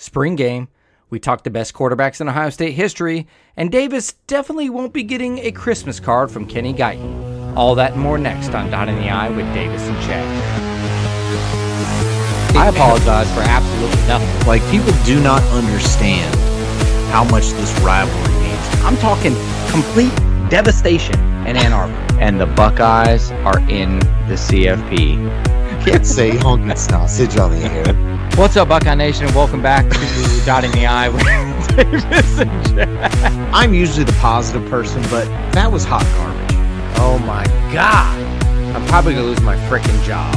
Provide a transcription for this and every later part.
spring game. We talked the best quarterbacks in Ohio State history, and Davis definitely won't be getting a Christmas card from Kenny Guiton. All that and more next on Dotting the I with Davis and Chad. I apologize for absolutely nothing. Like people do not understand how much this rivalry means. I'm talking complete devastation in Ann Arbor. And the Buckeyes are in the CFP. Can't say honking sausage on the air. What's up, Buckeye Nation, and welcome back to Dotting the I with Davis and Chad. I'm usually the positive person, but that was hot garbage. Oh my god. I'm probably gonna lose my freaking job.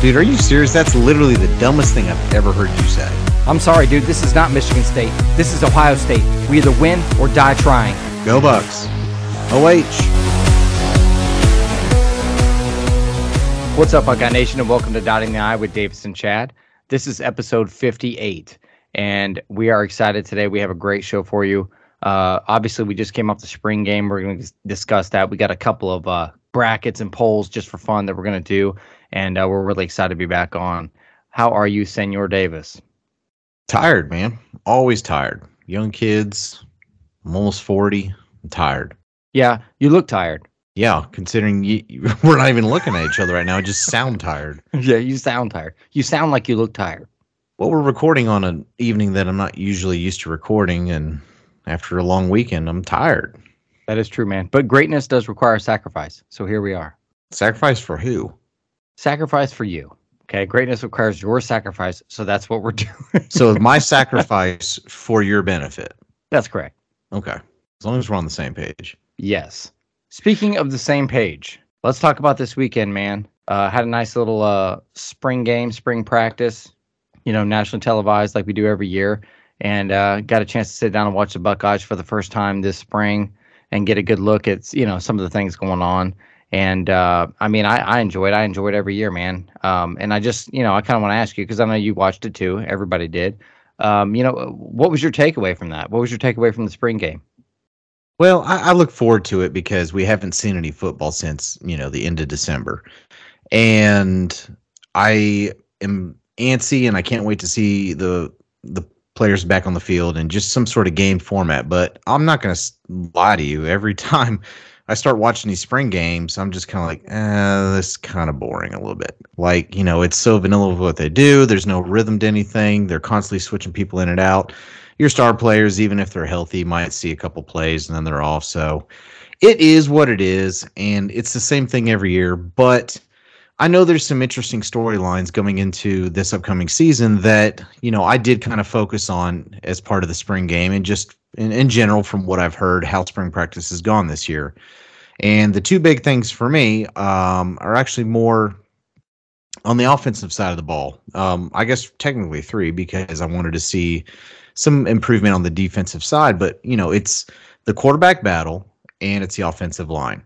Dude, are you serious? That's literally the dumbest thing I've ever heard you say. I'm sorry, dude. This is not Michigan State. This is Ohio State. We either win or die trying. Go Bucks. OH. What's up, Buckeye Nation, and welcome to Dotting the I with Davis and Chad. This is episode 58, and we are excited today. We have a great show for you. Uh, obviously, we just came off the spring game. We're going to discuss that. We got a couple of uh, brackets and polls just for fun that we're going to do, and uh, we're really excited to be back on. How are you, Senor Davis? Tired, man. Always tired. Young kids. I'm almost 40. I'm tired. Yeah, you look tired. Yeah, considering you, we're not even looking at each other right now, I just sound tired. yeah, you sound tired. You sound like you look tired. Well, we're recording on an evening that I'm not usually used to recording, and after a long weekend, I'm tired. That is true, man. But greatness does require sacrifice. So here we are. Sacrifice for who? Sacrifice for you. Okay. Greatness requires your sacrifice. So that's what we're doing. So my sacrifice for your benefit. that's correct. Okay. As long as we're on the same page. Yes. Speaking of the same page, let's talk about this weekend, man. Uh, had a nice little uh, spring game, spring practice, you know, nationally televised like we do every year, and uh, got a chance to sit down and watch the Buckeyes for the first time this spring and get a good look at, you know, some of the things going on. And uh, I mean, I, I enjoy it. I enjoy it every year, man. Um, and I just, you know, I kind of want to ask you because I know you watched it too. Everybody did. Um, you know, what was your takeaway from that? What was your takeaway from the spring game? Well, I, I look forward to it because we haven't seen any football since, you know, the end of December. And I am antsy and I can't wait to see the the players back on the field and just some sort of game format. But I'm not going to lie to you. Every time I start watching these spring games, I'm just kind of like, eh, this is kind of boring a little bit. Like, you know, it's so vanilla with what they do. There's no rhythm to anything. They're constantly switching people in and out. Your star players, even if they're healthy, might see a couple plays and then they're off. So it is what it is. And it's the same thing every year. But I know there's some interesting storylines going into this upcoming season that, you know, I did kind of focus on as part of the spring game and just in, in general from what I've heard how spring practice has gone this year. And the two big things for me um, are actually more on the offensive side of the ball. Um, I guess technically three because I wanted to see some improvement on the defensive side, but you know, it's the quarterback battle and it's the offensive line.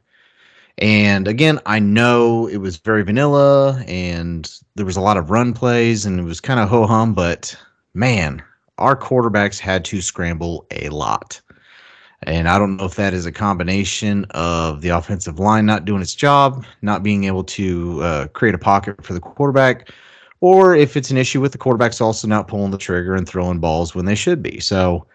And again, I know it was very vanilla and there was a lot of run plays and it was kind of ho hum, but man, our quarterbacks had to scramble a lot. And I don't know if that is a combination of the offensive line not doing its job, not being able to uh, create a pocket for the quarterback, or if it's an issue with the quarterbacks also not pulling the trigger and throwing balls when they should be. So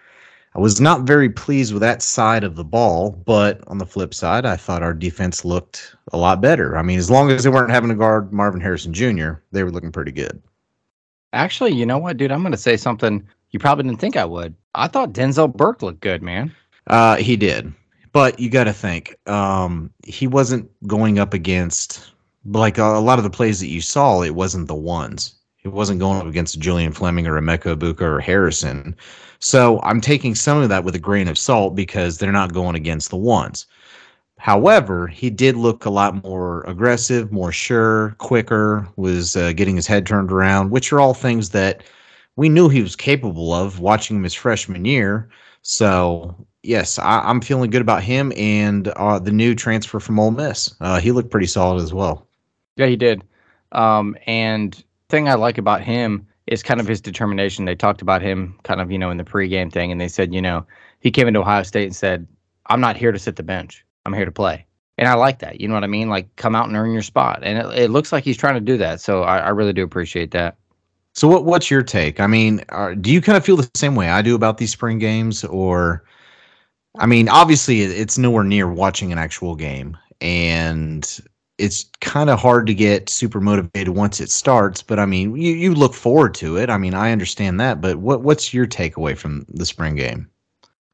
I was not very pleased with that side of the ball, but on the flip side, I thought our defense looked a lot better. I mean, as long as they weren't having to guard Marvin Harrison Jr., they were looking pretty good. Actually, you know what, dude? I'm going to say something you probably didn't think I would. I thought Denzel Burke looked good, man. Uh, he did, but you got to think um, he wasn't going up against like a, a, lot of the plays that you saw. It wasn't the ones. It wasn't going up against Julian Fleming or Emeka Egbuka or Harrison. So I'm taking some of that with a grain of salt because they're not going against the ones. However, he did look a lot more aggressive, more sure, quicker, was uh, getting his head turned around, which are all things that we knew he was capable of watching him his freshman year. So yes, I, am feeling good about him and uh, the new transfer from Ole Miss. Uh, he looked pretty solid as well. Yeah, he did. Um, and thing I like about him is kind of his determination. They talked about him kind of, you know, in the pregame thing, and they said, you know, he came into Ohio State and said, "I'm not here to sit the bench. I'm here to play." And I like that. You know what I mean? Like, come out and earn your spot. And it, it looks like he's trying to do that. So I, I really do appreciate that. So what what's your take? I mean, are, do you kind of feel the same way I do about these spring games, or I mean, obviously it's nowhere near watching an actual game, and it's kind of hard to get super motivated once it starts. But I mean, you you look forward to it. I mean, I understand that, but what what's your takeaway from the spring game?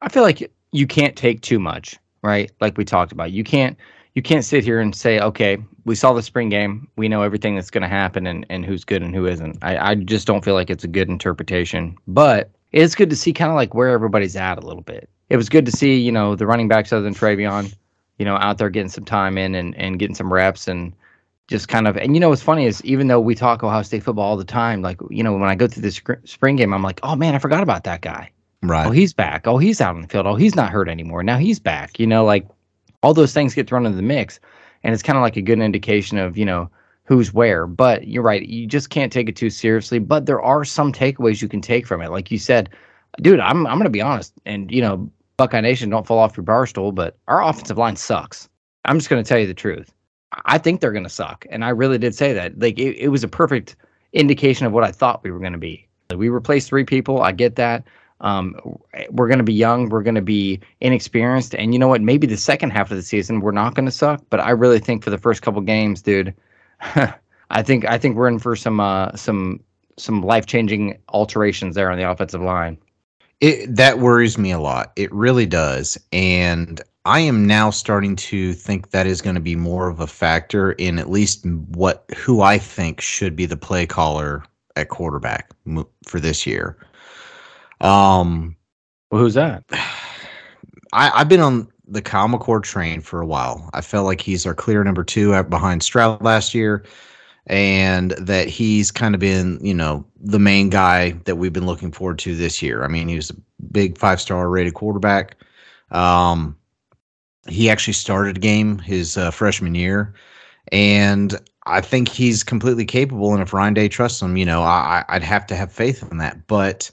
I feel like you can't take too much, right? Like we talked about, you can't you can't sit here and say, okay, we saw the spring game, we know everything that's going to happen and, and who's good and who isn't. I, I just don't feel like it's a good interpretation, but it's good to see kind of like where everybody's at a little bit. It was good to see, you know, the running backs other than TreVeyon, you know, out there getting some time in and, and getting some reps and just kind of, and you know, what's funny is even though we talk Ohio State football all the time, like, you know, when I go through this spring game, I'm like, oh man, I forgot about that guy. Right. Oh, he's back. Oh, he's out in the field. Oh, he's not hurt anymore. Now he's back. You know, like all those things get thrown into the mix and it's kind of like a good indication of you know who's where but you're right you just can't take it too seriously but there are some takeaways you can take from it like you said dude i'm, I'm gonna be honest and you know buckeye nation don't fall off your bar stool but our offensive line sucks. I'm just gonna tell you the truth. I think they're gonna suck and i really did say that. Like it, it was a perfect indication of what i thought we were gonna be. We replaced three people i get that. Um, we're going to be young, we're going to be inexperienced, and you know what? Maybe the second half of the season we're not going to suck, but I really think for the first couple games, dude, I think I think we're in for some uh, some some life changing alterations there on the offensive line. It that worries me a lot. It really does, and I am now starting to think that is going to be more of a factor in at least what who I think should be the play caller at quarterback for this year. Um, well, who's that? I, I've been on the Kyle McCord train for a while. I felt like he's our clear number two behind Stroud last year, and that he's kind of been, you know, the main guy that we've been looking forward to this year. I mean, he was a big five star rated quarterback. Um, he actually started a game his uh, freshman year, and I think he's completely capable. And if Ryan Day trusts him, you know, I, I'd have to have faith in that. But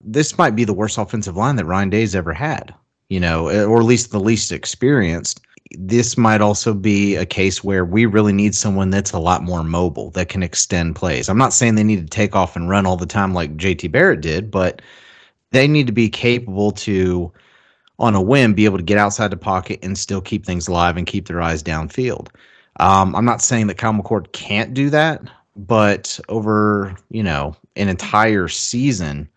this might be the worst offensive line that Ryan Day's ever had, you know, or at least the least experienced. This might also be a case where we really need someone that's a lot more mobile that can extend plays. I'm not saying they need to take off and run all the time like JT Barrett did, but they need to be capable to, on a whim, be able to get outside the pocket and still keep things alive and keep their eyes downfield. Um, I'm not saying that Kyle McCord can't do that, but over, you know, an entire season,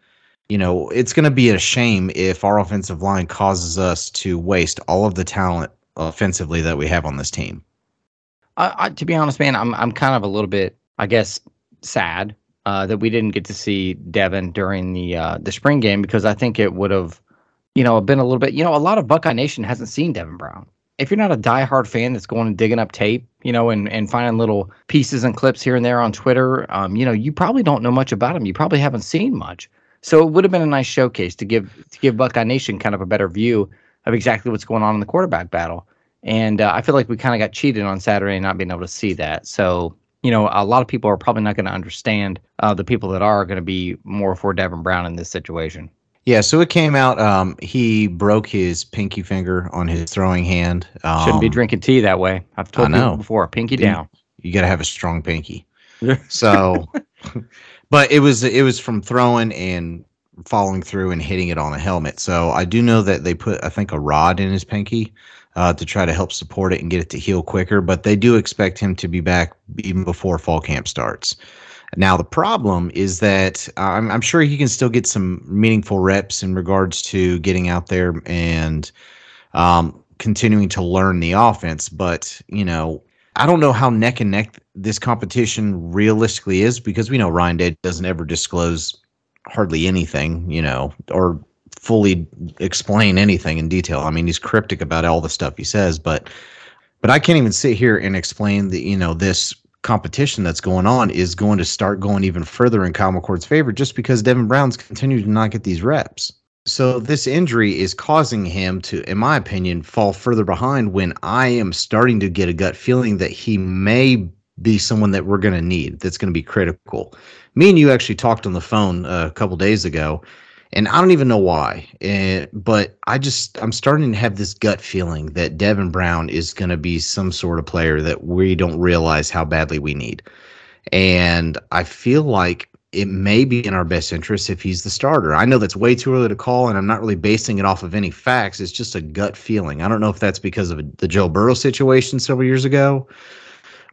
you know, it's going to be a shame if our offensive line causes us to waste all of the talent offensively that we have on this team. I, I, to be honest, man, I'm I'm kind of a little bit, I guess, sad uh, that we didn't get to see Devin during the uh, the spring game because I think it would have, you know, been a little bit. You know, a lot of Buckeye Nation hasn't seen Devin Brown. If you're not a diehard fan that's going and digging up tape, you know, and, and finding little pieces and clips here and there on Twitter, um, you know, you probably don't know much about him. You probably haven't seen much. So it would have been a nice showcase to give to give Buckeye Nation kind of a better view of exactly what's going on in the quarterback battle. And uh, I feel like we kind of got cheated on Saturday, not being able to see that. So you know, a lot of people are probably not going to understand. Uh, the people that are going to be more for Devin Brown in this situation. Yeah, so it came out. Um, he broke his pinky finger on his throwing hand. Um, Shouldn't be drinking tea that way. I've told you before. Pinky down. You got to have a strong pinky. so but it was it was from throwing and following through and hitting it on a helmet. So I do know that they put I think a rod in his pinky uh, to try to help support it and get it to heal quicker. But they do expect him to be back even before fall camp starts. Now the problem is that I'm, I'm sure he can still get some meaningful reps in regards to getting out there and um, continuing to learn the offense. But you know I don't know how neck and neck this competition realistically is because we know Ryan Day doesn't ever disclose hardly anything, you know, or fully explain anything in detail. I mean, he's cryptic about all the stuff he says, but but I can't even sit here and explain that, you know, this competition that's going on is going to start going even further in Kyle McCord's favor just because Devin Brown's continued to not get these reps. So this injury is causing him to, in my opinion, fall further behind when I am starting to get a gut feeling that he may be someone that we're going to need that's going to be critical. Me and you actually talked on the phone a couple days ago, and I don't even know why, uh, but I just I'm starting to have this gut feeling that Devin Brown is going to be some sort of player that we don't realize how badly we need, and I feel like it may be in our best interest if he's the starter. I know that's way too early to call, and I'm not really basing it off of any facts. It's just a gut feeling. I don't know if that's because of the Joe Burrow situation several years ago,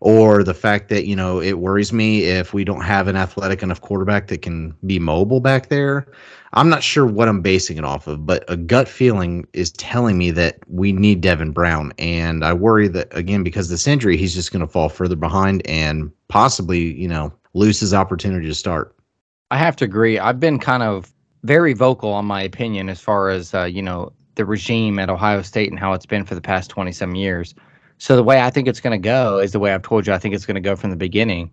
or the fact that you know it worries me if we don't have an athletic enough quarterback that can be mobile back there. I'm not sure what I'm basing it off of, but a gut feeling is telling me that we need Devin Brown, and I worry that again because this injury, he's just going to fall further behind and possibly you know lose his opportunity to start. I have to agree. I've been kind of very vocal on my opinion as far as uh, you know the regime at Ohio State and how it's been for the past twenty some years. So the way I think it's going to go is the way I've told you. I think it's going to go from the beginning.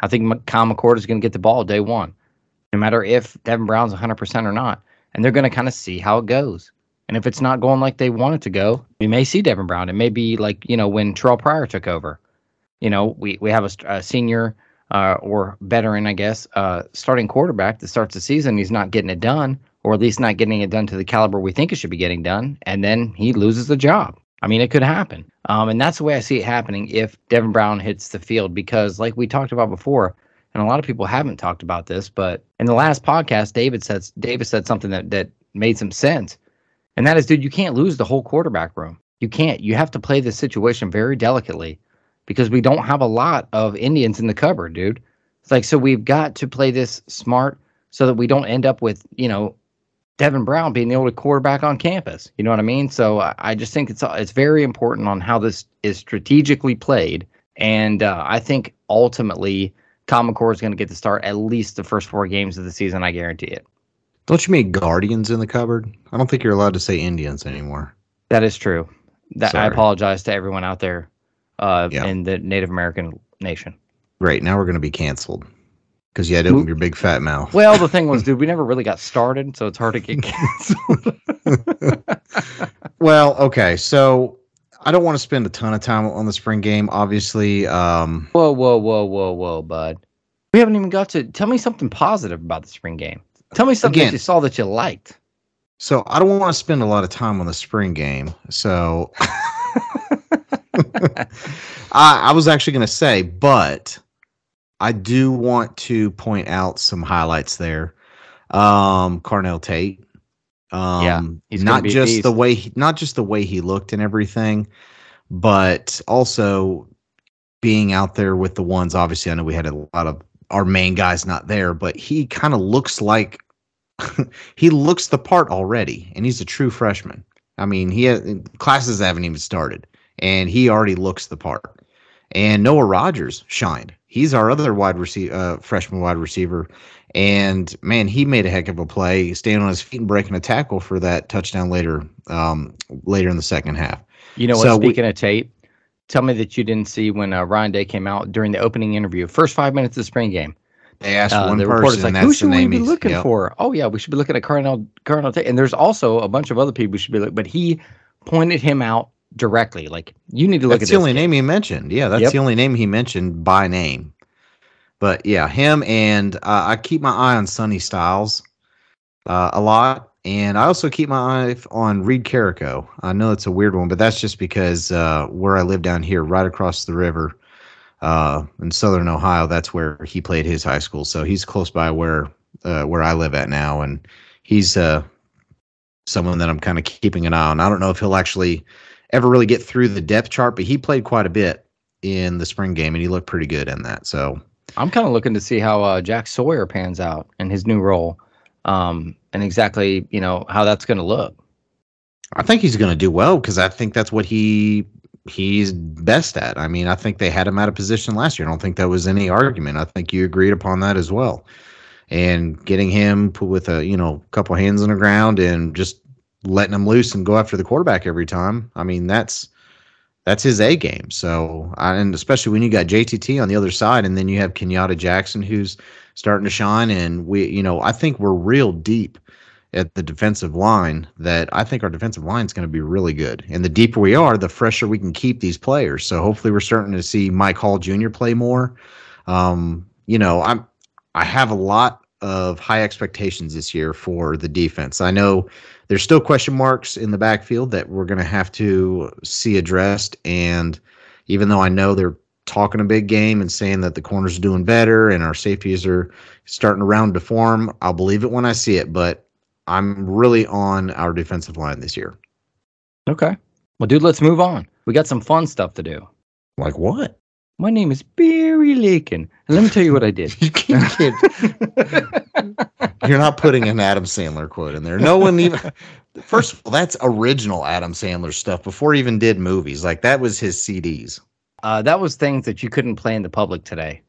I think Kyle McCord is going to get the ball day one, no matter if Devin Brown's 100% or not. And they're going to kind of see how it goes. And if it's not going like they want it to go, we may see Devin Brown. It may be like, you know, when Terrelle Pryor took over. You know, we, we have a, a senior uh, or veteran, I guess, uh, starting quarterback that starts the season. He's not getting it done, or at least not getting it done to the caliber we think it should be getting done. And then he loses the job. I mean, it could happen. Um, and that's the way I see it happening if Devin Brown hits the field, because like we talked about before, and a lot of people haven't talked about this, but in the last podcast, David said David said something that that made some sense, and that is, dude, you can't lose the whole quarterback room. You can't. You have to play this situation very delicately, because we don't have a lot of Indians in the cupboard, dude. It's like so we've got to play this smart so that we don't end up with you know Devin Brown being the only quarterback on campus. You know what I mean? So I, I just think it's it's very important on how this is strategically played, and uh, I think ultimately Common Core is going to get to start at least the first four games of the season. I guarantee it. Don't you mean Guardians in the cupboard? I don't think you're allowed to say Indians anymore. That is true. That I apologize to everyone out there uh, yeah. in the Native American nation. Great. Now we're going to be canceled because you had to open your big fat mouth. Well, the thing was, dude, we never really got started, so it's hard to get canceled. well, okay, so I don't want to spend a ton of time on the spring game. Obviously, um, whoa, whoa, whoa, whoa, whoa, bud. We haven't even got to tell me something positive about the spring game. Tell me something again, that you saw that you liked. So I don't want to spend a lot of time on the spring game. So I, I was actually going to say, but I do want to point out some highlights there. Um, Carnell Tate. Um, yeah, he's not just the way he, not just the way he looked and everything, but also being out there with the ones. Obviously, I know we had a lot of our main guys not there, but he kind of looks like he looks the part already, and he's a true freshman. I mean, he has, classes haven't even started, and he already looks the part. And Noah Rogers shined. He's our other wide receiver, uh, freshman wide receiver. And man, he made a heck of a play, standing on his feet and breaking a tackle for that touchdown later, um, later in the second half. You know what? So speaking we, of Tate, tell me that you didn't see when uh, Ryan Day came out during the opening interview, first five minutes of the spring game. They asked uh, one the person, like, "Who should we be looking yep. for?" Oh yeah, we should be looking at Carnell Tate, and there's also a bunch of other people we should be looking. But he pointed him out directly. Like you need to look that's at the only kid. name he mentioned. Yeah, that's yep. the only name he mentioned by name. But yeah, him and uh, I keep my eye on Sonny Styles uh, a lot, and I also keep my eye on Reid Carrico. I know it's a weird one, but that's just because uh, where I live down here, right across the river uh, in southern Ohio, that's where he played his high school. So he's close by where uh, where I live at now, and he's uh, someone that I'm kind of keeping an eye on. I don't know if he'll actually ever really get through the depth chart, but he played quite a bit in the spring game and he looked pretty good in that. So I'm kind of looking to see how uh, Jack Sawyer pans out in his new role, um, and exactly you know how that's going to look. I think he's going to do well because I think that's what he he's best at. I mean, I think they had him out of position last year. I don't think that was any argument. I think you agreed upon that as well. And getting him put with a you know couple hands on the ground and just letting him loose and go after the quarterback every time. I mean, that's that's his A game. So, and especially when you got JTT on the other side, and then you have Kenyatta Jackson who's starting to shine, and we, you know, I think we're real deep at the defensive line. That I think our defensive line is going to be really good, and the deeper we are, the fresher we can keep these players. So hopefully, we're starting to see Mike Hall Jr. play more. Um, you know, I'm I have a lot of high expectations this year for the defense. I know there's still question marks in the backfield that we're going to have to see addressed. And even though I know they're talking a big game and saying that the corners are doing better and our safeties are starting to round to form. I'll believe it when I see it, but I'm really on our defensive line this year. Okay. Well, dude, let's move on. We got some fun stuff to do. Like what? My name is Barry Lakin. And let me tell you what I did. You can't, you're not putting an Adam Sandler quote in there. No one even. First of all, that's original Adam Sandler stuff before he even did movies. Like that was his CDs. Uh, that was things that you couldn't play in the public today,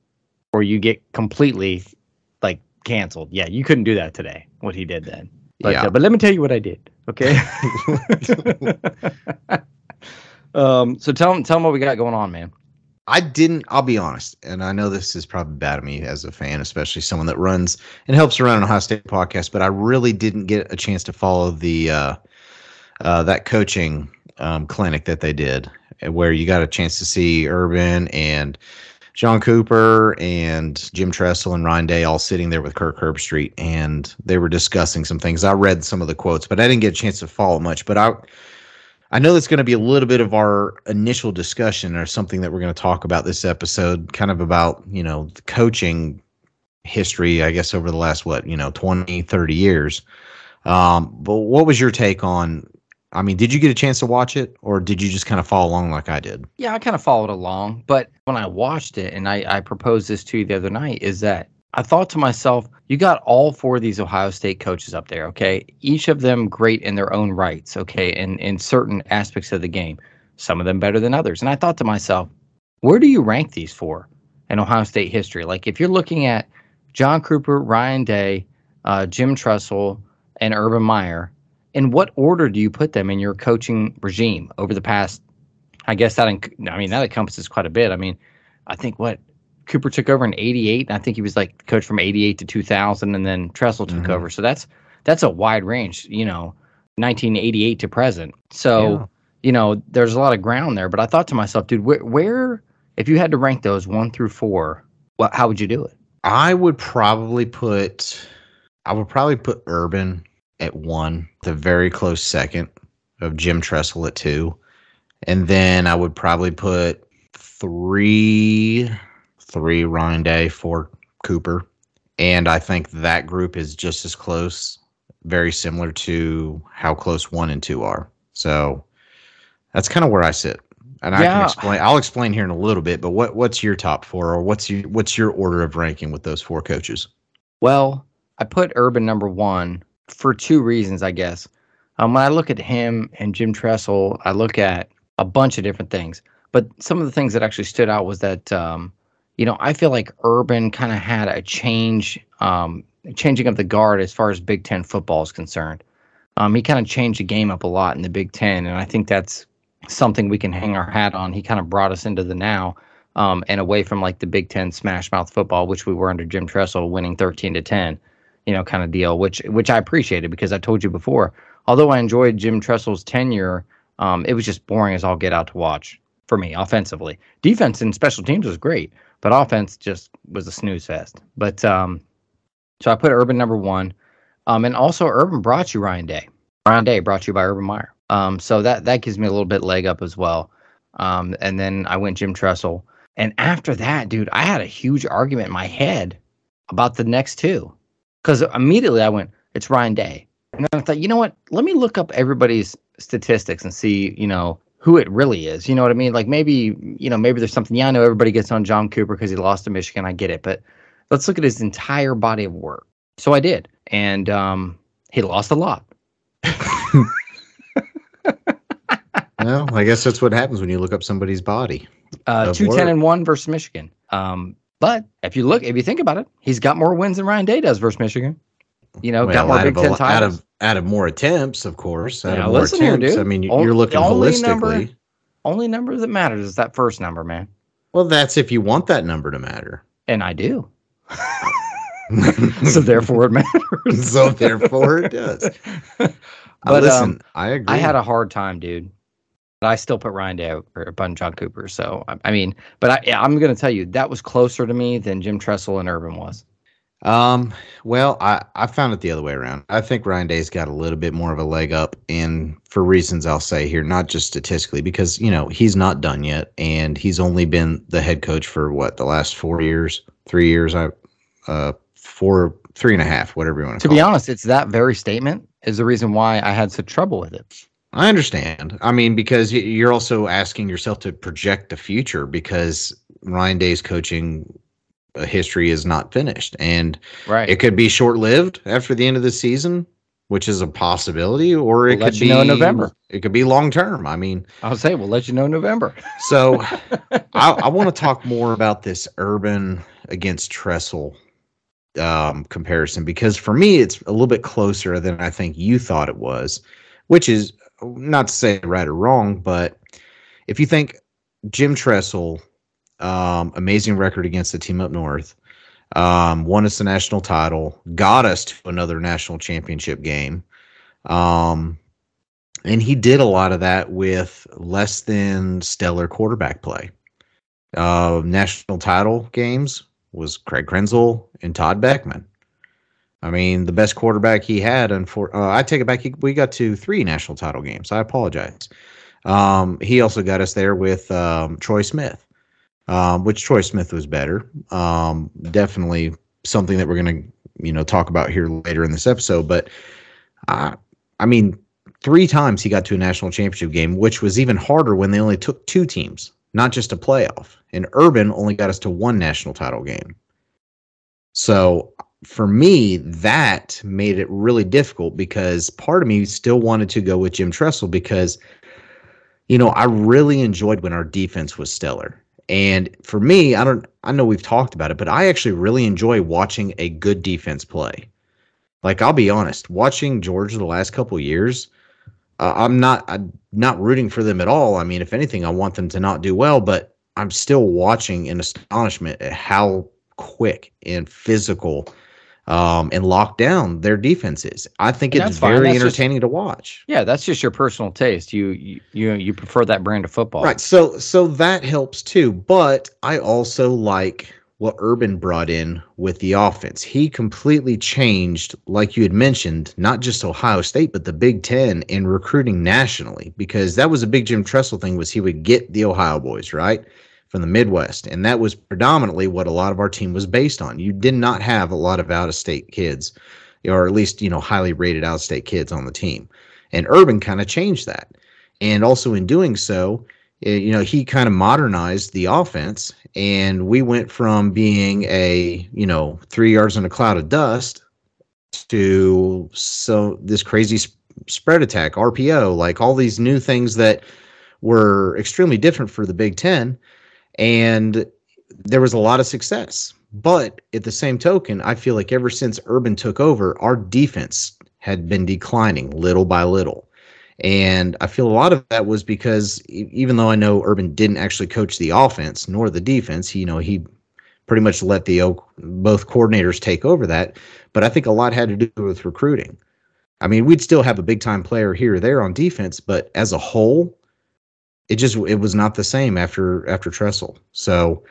or you get completely like canceled. Yeah, you couldn't do that today. What he did then. But, Yeah. uh, but let me tell you what I did. Okay. um. So tell them tell them what we got going on, man. I didn't. I'll be honest, and I know this is probably bad of me as a fan, especially someone that runs and helps around an Ohio State podcast. But I really didn't get a chance to follow the uh, uh, that coaching um, clinic that they did, uh, where you got a chance to see Urban and John Cooper and Jim Tressel and Ryan Day all sitting there with Kirk Herbstreit, and they were discussing some things. I read some of the quotes, but I didn't get a chance to follow much. But I I know that's going to be a little bit of our initial discussion or something that we're going to talk about this episode, kind of about, you know, the coaching history, I guess, over the last, what, you know, 20, 30 years. Um, but what was your take on? I mean, did you get a chance to watch it or did you just kind of follow along like I did? Yeah, I kind of followed along, but when I watched it, and I, I proposed this to you the other night, is that I thought to myself, you got all four of these Ohio State coaches up there, okay? Each of them great in their own rights, okay, in, in certain aspects of the game. Some of them better than others. And I thought to myself, where do you rank these four in Ohio State history? Like if you're looking at John Cooper, Ryan Day, uh, Jim Tressel, and Urban Meyer, in what order do you put them in your coaching regime over the past I guess that I mean that encompasses quite a bit. I mean, I think what Cooper took over in '88, and I think he was like coach from '88 to 2000, and then Tressel took Mhm. over. So that's that's a wide range, you know, 1988 to present. So Yeah. you know, there's a lot of ground there. But I thought to myself, dude, where, where if you had to rank those one through four, what how would you do it? I would probably put I would probably put Urban at one, the very close second of Jim Tressel at two. And then I would probably put three three Ryan Day, four Cooper. And I think that group is just as close, very similar to how close one and two are. So that's kind of where I sit. And I can explain I'll explain here in a little bit, but what what's your top four or what's your what's your order of ranking with those four coaches? Well, I put Urban number one for two reasons, I guess. Um, when I look at him and Jim Tressel, I look at a bunch of different things. But some of the things that actually stood out was that, um, you know, I feel like Urban kind of had a change, um, changing of the guard as far as Big Ten football is concerned. Um, he kind of changed the game up a lot in the Big Ten, and I think that's something we can hang our hat on. He kind of brought us into the now um, and away from like the Big Ten smash mouth football, which we were under Jim Tressel, winning thirteen to ten, you know, kind of deal. Which which I appreciated because I told you before, although I enjoyed Jim Tressel's tenure, um, it was just boring as all get out to watch for me offensively. Defense and special teams was great, but offense just was a snooze fest. But um, so I put Urban number one, um, and also Urban brought you Ryan Day. Ryan Day brought you by Urban Meyer. Um, so that that gives me a little bit leg up as well. Um, and then I went Jim Tressel. And after that, dude, I had a huge argument in my head about the next two. Because immediately I went, it's Ryan Day. And I thought, you know what? Let me look up everybody's statistics and see, you know, who it really is. You know what I mean? Like maybe, you know, maybe there's something. Yeah, I know everybody gets on John Cooper because he lost to Michigan. I get it. But let's look at his entire body of work. So I did. And um, he lost a lot. well, I guess that's what happens when you look up somebody's body. Uh, two ten and one versus Michigan. Um, but if you look, if you think about it, he's got more wins than Ryan Day does versus Michigan. You know, got more out, Big of, Ten a- out of out of more attempts, of course. Out Yeah, of more listen here, dude. I mean, O- you're looking holistically. number- Only number that matters is that first number, man. Well, that's if you want that number to matter. And I do. so therefore, it matters. so therefore it does. But, listen, um, I agree. I had a hard time, dude. But I still put Ryan Day over upon John Cooper. So I, I mean, but I, I'm going to tell you that was closer to me than Jim Tressel and Urban was. Um, well, I, I found it the other way around. I think Ryan Day's got a little bit more of a leg up, and for reasons I'll say here, not just statistically, because you know he's not done yet, and he's only been the head coach for what the last four years, three years. I, uh, four, three and a half, whatever you want To to. be it. honest, it's that very statement is the reason why I had such trouble with it. I understand. I mean, because you're also asking yourself to project the future because Ryan Day's coaching history is not finished, and Right. it could be short lived after the end of the season, which is a possibility, or it We'll could be know in November. It could be long term. I mean, I'll say we'll let you know in November. so I, I want to talk more about this Urban against Tressel um, comparison because for me, it's a little bit closer than I think you thought it was, which is not to say right or wrong, but if you think Jim Tressel, um, amazing record against the team up north, um, won us the national title, got us to another national championship game. Um, and he did a lot of that with less than stellar quarterback play. Uh, national title games was Craig Krenzel and Todd Boeckman. I mean, the best quarterback he had, and for uh, I take it back, he, we got to three national title games. I apologize. Um, he also got us there with um, Troy Smith, um, which Troy Smith was better. Um, definitely something that we're going to, you know, talk about here later in this episode. But uh, I mean, three times he got to a national championship game, which was even harder when they only took two teams, not just a playoff. And Urban only got us to one national title game. So for me, that made it really difficult because part of me still wanted to go with Jim Tressel because, you know, I really enjoyed when our defense was stellar. And for me, I don't, I know we've talked about it, but I actually really enjoy watching a good defense play. Like I'll be honest, watching Georgia the last couple years, uh, I'm not, I'm not rooting for them at all. I mean, if anything, I want them to not do well, but I'm still watching in astonishment at how quick and physical um, and lock down their defenses. I think And it's very That's just- entertaining to watch. Yeah, that's just your personal taste. You you you, you prefer that brand of football. Right. So so that helps too. But I also like what Urban brought in with the offense. He completely changed, like you had mentioned, not just Ohio State, but the Big Ten in recruiting nationally, because that was a big Jim Tressel thing was he would get the Ohio boys, right? From the Midwest. And that was predominantly what a lot of our team was based on. You did not have a lot of out of state kids, or at least, you know, highly rated out of state kids on the team. And Urban kind of changed that. And also in doing so, eh, you know, he kind of modernized the offense. And we went from being a, you know, three yards in a cloud of dust to so this crazy sp- spread attack, RPO, like all these new things that were extremely different for the Big Ten. And there was a lot of success. But at the same token, I feel like ever since Urban took over, our defense had been declining little by little. And I feel a lot of that was because even though I know Urban didn't actually coach the offense nor the defense, you know, he pretty much let the both coordinators take over that. But I think a lot had to do with recruiting. I mean, we'd still have a big time player here or there on defense, but as a whole, it just it was not the same after after Tressel. So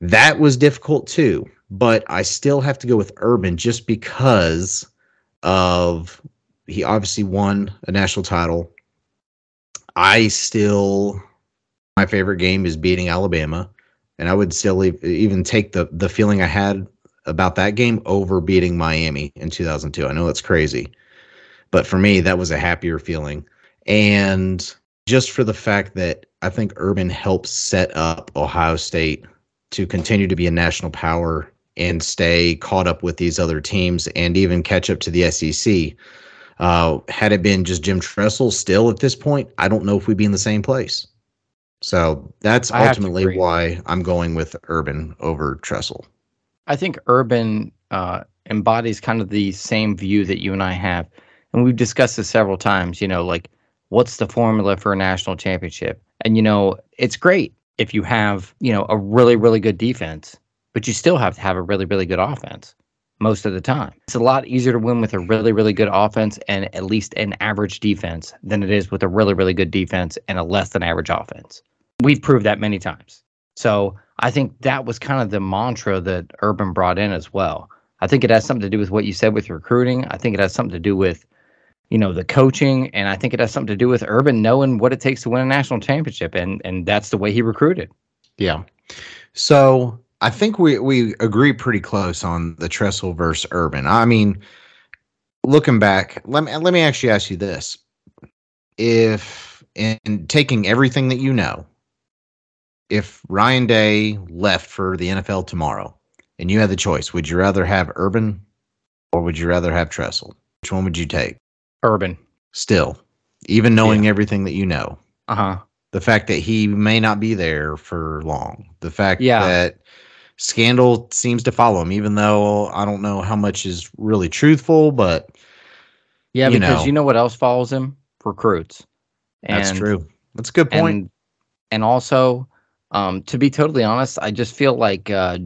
that was difficult too. But I still have to go with Urban just because of he obviously won a national title. I still my favorite game is beating Alabama, and I would still even take the the feeling I had about that game over beating Miami in 2002. I know it's crazy, but for me that was a happier feeling. And just for the fact that I think Urban helped set up Ohio State to continue to be a national power and stay caught up with these other teams and even catch up to the SEC. Uh, had it been just Jim Tressel still at this point, I don't know if we'd be in the same place. So that's ultimately why I'm going with Urban over Tressel. I think Urban uh, embodies kind of the same view that you and I have. And we've discussed this several times, you know, like what's the formula for a national championship? And, you know, it's great if you have, you know, a really, really good defense, but you still have to have a really, really good offense most of the time. It's a lot easier to win with a really, really good offense and at least an average defense than it is with a really, really good defense and a less than average offense. We've proved that many times. So I think that was kind of the mantra that Urban brought in as well. I think it has something to do with what you said with recruiting. I think it has something to do with, you know, the coaching, and I think it has something to do with Urban knowing what it takes to win a national championship, and and that's the way he recruited. Yeah. So I think we we agree pretty close on the Tressel versus Urban. I mean, looking back, let me let me actually ask you this: If in taking everything that you know, if Ryan Day left for the NFL tomorrow, and you had the choice, would you rather have Urban or would you rather have Tressel? Which one would you take? Urban. Still, even knowing everything that you know, Uh huh. the fact that he may not be there for long, the fact Yeah. that scandal seems to follow him, even though I don't know how much is really truthful, but Yeah, You because know. you know what else follows him? Recruits. that's true. That's a good point. And and also, um, to be totally honest, I just feel like uh,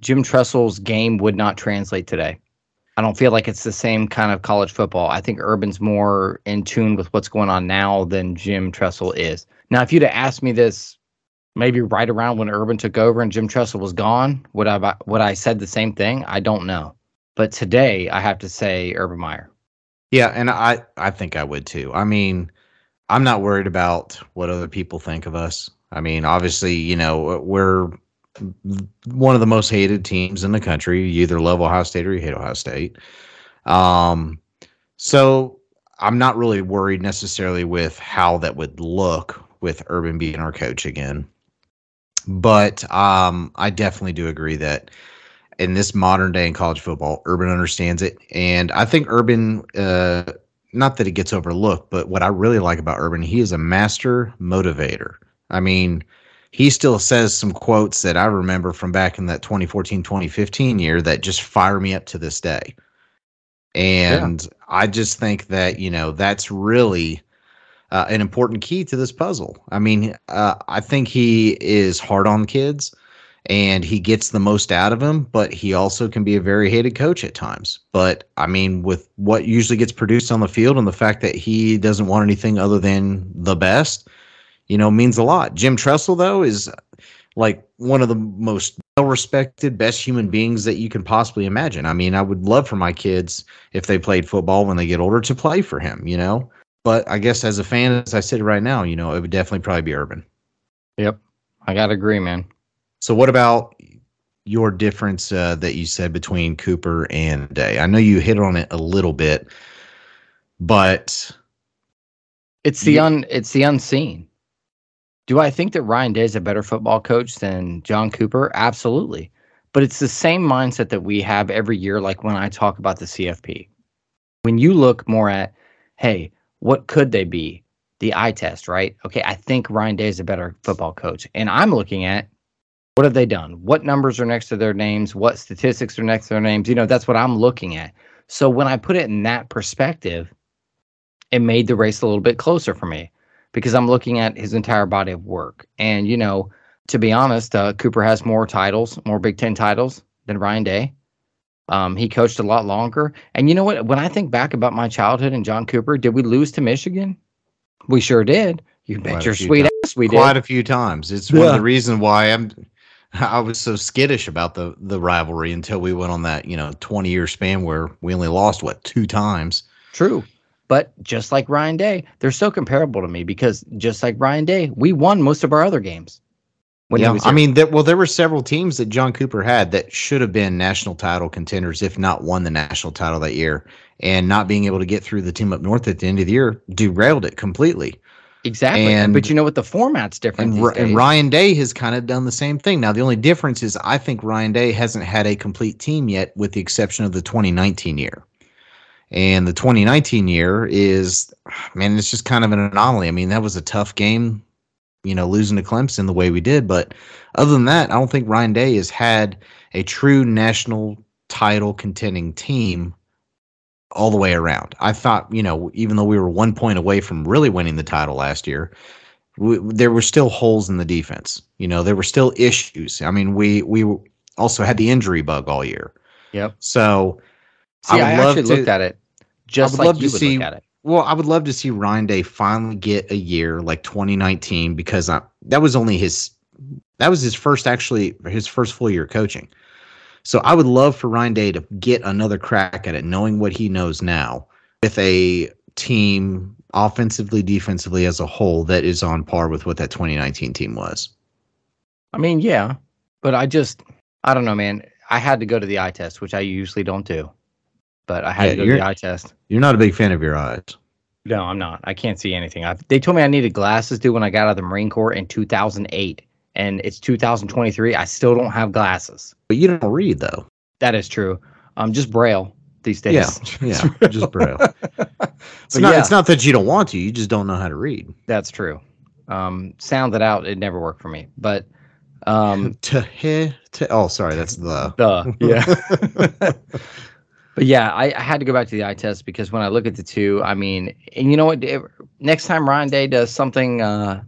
Jim Tressel's game would not translate today. I don't feel like it's the same kind of college football. I think Urban's more in tune with what's going on now than Jim Tressel is. Now, if you'd have asked me this maybe right around when Urban took over and Jim Tressel was gone, would I would I said the same thing? I don't know. But today, I have to say Urban Meyer. yeah, and I I think I would too. I mean, I'm not worried about what other people think of us. I mean, obviously, you know, we're one of the most hated teams in the country. You either love Ohio State or you hate Ohio State. Um, so I'm not really worried necessarily with how that would look with Urban being our coach again. But um, I definitely do agree that in this modern day in college football, Urban understands it, and I think Urban. Uh, not that it gets overlooked, but what I really like about Urban, he is a master motivator. I mean, he still says some quotes that I remember from back in that 2014 2015 year that just fire me up to this day. And I just think that, you know, that's really uh, an important key to this puzzle. I mean, uh, I think he is hard on kids and he gets the most out of them, but he also can be a very hated coach at times. But I mean, with what usually gets produced on the field and the fact that he doesn't want anything other than the best, you know, means a lot. Jim Tressel, though, is like one of the most well respected, best human beings that you can possibly imagine. I mean, I would love for my kids, if they played football when they get older, to play for him, you know? But I guess as a fan, as I sit right now, you know, it would definitely probably be Urban. Yep, I gotta agree, man. So, what about your difference uh, that you said between Cooper and Day? I know you hit on it a little bit, but It's the un it's the unseen. Do I think that Ryan Day is a better football coach than John Cooper? Absolutely. But it's the same mindset that we have every year, like when I talk about the CFP. When you look more at, hey, what could they be? The eye test, right? Okay, I think Ryan Day is a better football coach. And I'm looking at what have they done? What numbers are next to their names? What statistics are next to their names? You know, that's what I'm looking at. So when I put it in that perspective, it made the race a little bit closer for me because I'm looking at his entire body of work. And, you know, to be honest, uh, Cooper has more titles, more Big Ten titles than Ryan Day. Um, he coached a lot longer. And you know what? When I think back about my childhood and John Cooper, did we lose to Michigan? We sure did. You Quite bet your sweet times. ass we did. quite a few times. It's one of the reasons why I'm I was so skittish about the the rivalry until we went on that, you know, 20 year span where we only lost what, two times. True. But just like Ryan Day, they're so comparable to me because just like Ryan Day, we won most of our other games. Yeah, I mean, there, well, there were several teams that John Cooper had that should have been national title contenders, if not won the national title that year. And not being able to get through the team up north at the end of the year derailed it completely. exactly. and- but you know what? The format's different. And, and. Ryan Day has kind of done the same thing. Now, the only difference is I think Ryan Day hasn't had a complete team yet, with the exception of the 2019 year. And the 2019 year is, man, it's just kind of an anomaly. I mean, that was a tough game, you know, losing to Clemson the way we did. But other than that, I don't think Ryan Day has had a true national title contending team all the way around. I thought, you know, even though we were one point away from really winning the title last year, we, there were still holes in the defense. You know, there were still issues. I mean, we we also had the injury bug all year. Yep. So See, I I, love actually to- looked at it just would like love you to see- look at it. Well, I would love to see Ryan Day finally get a year like 2019 because I, that was only his that was his first actually his first full year coaching. So I would love for Ryan Day to get another crack at it, knowing what he knows now, with a team offensively, defensively as a whole that is on par with what that 2019 team was. I mean, yeah, but I just, I don't know, man. I had to go to the eye test, which I usually don't do, but I had Yeah, to go to the eye test. You're not a big fan of your eyes. No, I'm not. I can't see anything. I, they told me I needed glasses, dude, when I got out of the Marine Corps in 2008, and it's 2023. I still don't have glasses. But you don't read though. That is true. Um, just braille these days. Yeah, yeah, just braille. It's not. yeah. It's not that you don't want to. You just don't know how to read. That's true. Um, sound it out. It never worked for me. But um, To he, to oh, sorry, that's the. the yeah. But yeah, I, I had to go back to the eye test because when I look at the two, I mean, and you know what? Next time Ryan Day does something uh,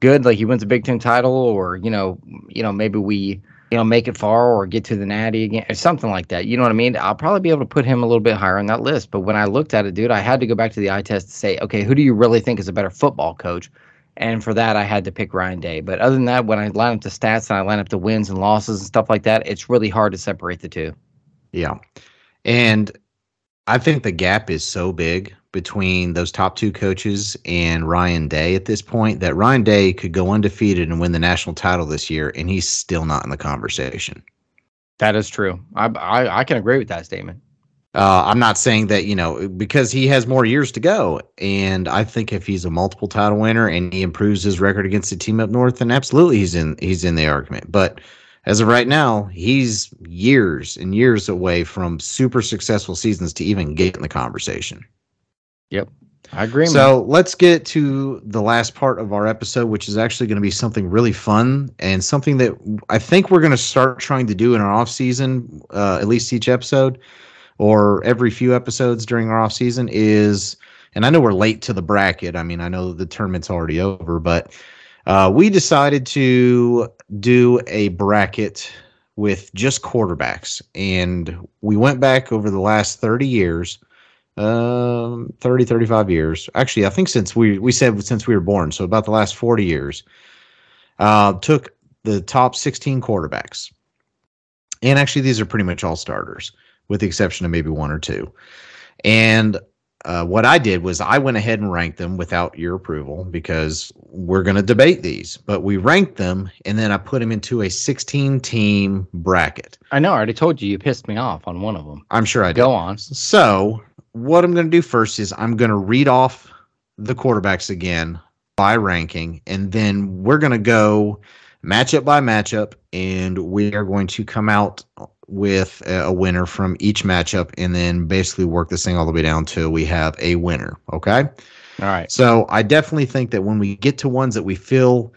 good, like he wins a Big Ten title, or you know, you know, maybe we you know make it far or get to the Natty again, or something like that. You know what I mean? I'll probably be able to put him a little bit higher on that list. But when I looked at it, dude, I had to go back to the eye test to say, okay, who do you really think is a better football coach? And for that, I had to pick Ryan Day. But other than that, when I line up the stats and I line up the wins and losses and stuff like that, it's really hard to separate the two. Yeah. And I think the gap is so big between those top two coaches and Ryan Day at this point that Ryan Day could go undefeated and win the national title this year, and he's still not in the conversation. That is true. I I, I can agree with that statement. Uh, I'm not saying that, you know, because he has more years to go. And I think if he's a multiple title winner and he improves his record against the team up north, then absolutely he's in he's in the argument. But as of right now, he's years and years away from super successful seasons to even get in the conversation. Yep. I agree. man. So let's get to the last part of our episode, which is actually going to be something really fun and something that I think we're going to start trying to do in our off season, uh, at least each episode or every few episodes during our off season is, and I know we're late to the bracket. I mean, I know the tournament's already over, but uh, we decided to do a bracket with just quarterbacks, and we went back over the last 30 years um 30 35 years. Actually i think since we we said since we were born so about the last 40 years uh took the top 16 quarterbacks. And actually these are pretty much all starters with the exception of maybe one or two. And uh, what i did was i went ahead and ranked them without your approval because we're going to debate these but we ranked them and then i put them into a 16 team bracket I know. I already told you. You pissed me off on one of them. i'm sure i did Go on. so, what I'm going to do first is I'm going to read off the quarterbacks again by ranking, and then we're going to go matchup by matchup, and we are going to come out with a winner from each matchup, and then basically work this thing all the way down till we have a winner. Okay. All right. So I definitely think that when we get to ones that we feel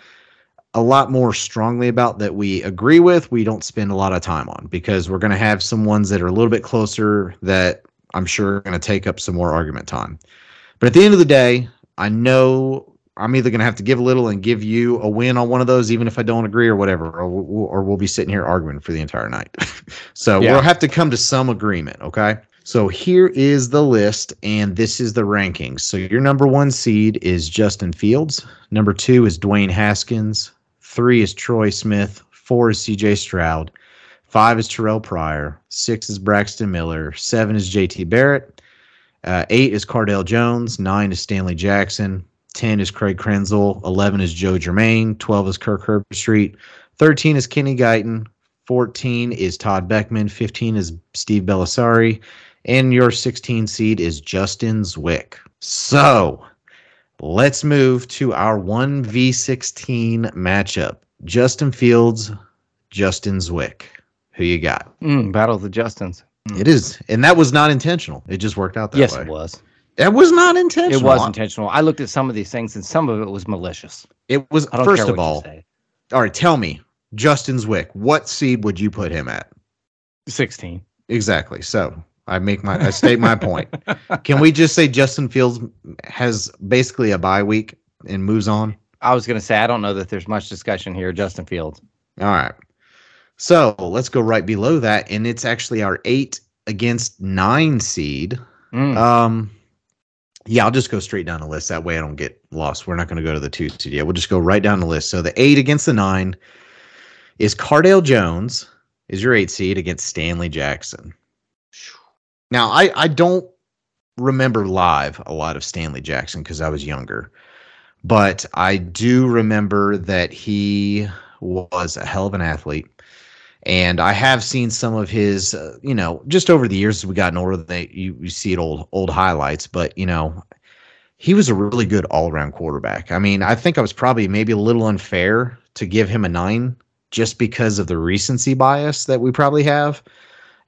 a lot more strongly about that we agree with, we don't spend a lot of time on because we're going to have some ones that are a little bit closer that I'm sure are going to take up some more argument time. But at the end of the day, I know I'm either going to have to give a little and give you a win on one of those, even if I don't agree or whatever, or we'll, or we'll be sitting here arguing for the entire night. so Yeah. we'll have to come to some agreement. Okay. So here is the list, and this is the rankings. So your number one seed is Justin Fields. Number two is Dwayne Haskins. Three is Troy Smith. Four is CJ Stroud. Five is Terrelle Pryor. Six is Braxton Miller. Seven is JT Barrett. Uh, eight is Cardale Jones. Nine is Stanley Jackson. 10 is Craig Krenzel. 11 is Joe Germaine. 12 is Kirk Herbstreit. 13 is Kenny Guiton. 14 is Todd Boeckman. 15 is Steve Bellisari. And your 16 seed is Justin Zwick. So let's move to our 1v16 matchup Justin Fields, Justin Zwick. Who you got? Mm, Battle of the Justins. It is, and that was not intentional. It just worked out that yes, way. it was. It was not intentional. It was intentional. I looked at some of these things, and some of it was malicious. It was first of all. All right, tell me, Justin Zwick, what seed would you put him at? sixteen. Exactly. So I make my I state my point. Can we just say Justin Fields has basically a bye week and moves on? I was going to say I don't know that there's much discussion here. Justin Fields. All right. So let's go right below that, and it's actually our eight against nine seed. Mm, Um, yeah, I'll just go straight down the list. That way I don't get lost. We're not going to go to the two seed yet. We'll just go right down the list. So the eight against the nine is Cardale Jones. is your eight seed against Stanley Jackson. Now, I, I don't remember live a lot of Stanley Jackson because I was younger, but I do remember that he was a hell of an athlete. And I have seen some of his, uh, you know, just over the years as we gotten older, they you, you see it old old highlights, but you know, he was a really good all around quarterback. I mean, I think I was probably maybe a little unfair to give him a nine just because of the recency bias that we probably have,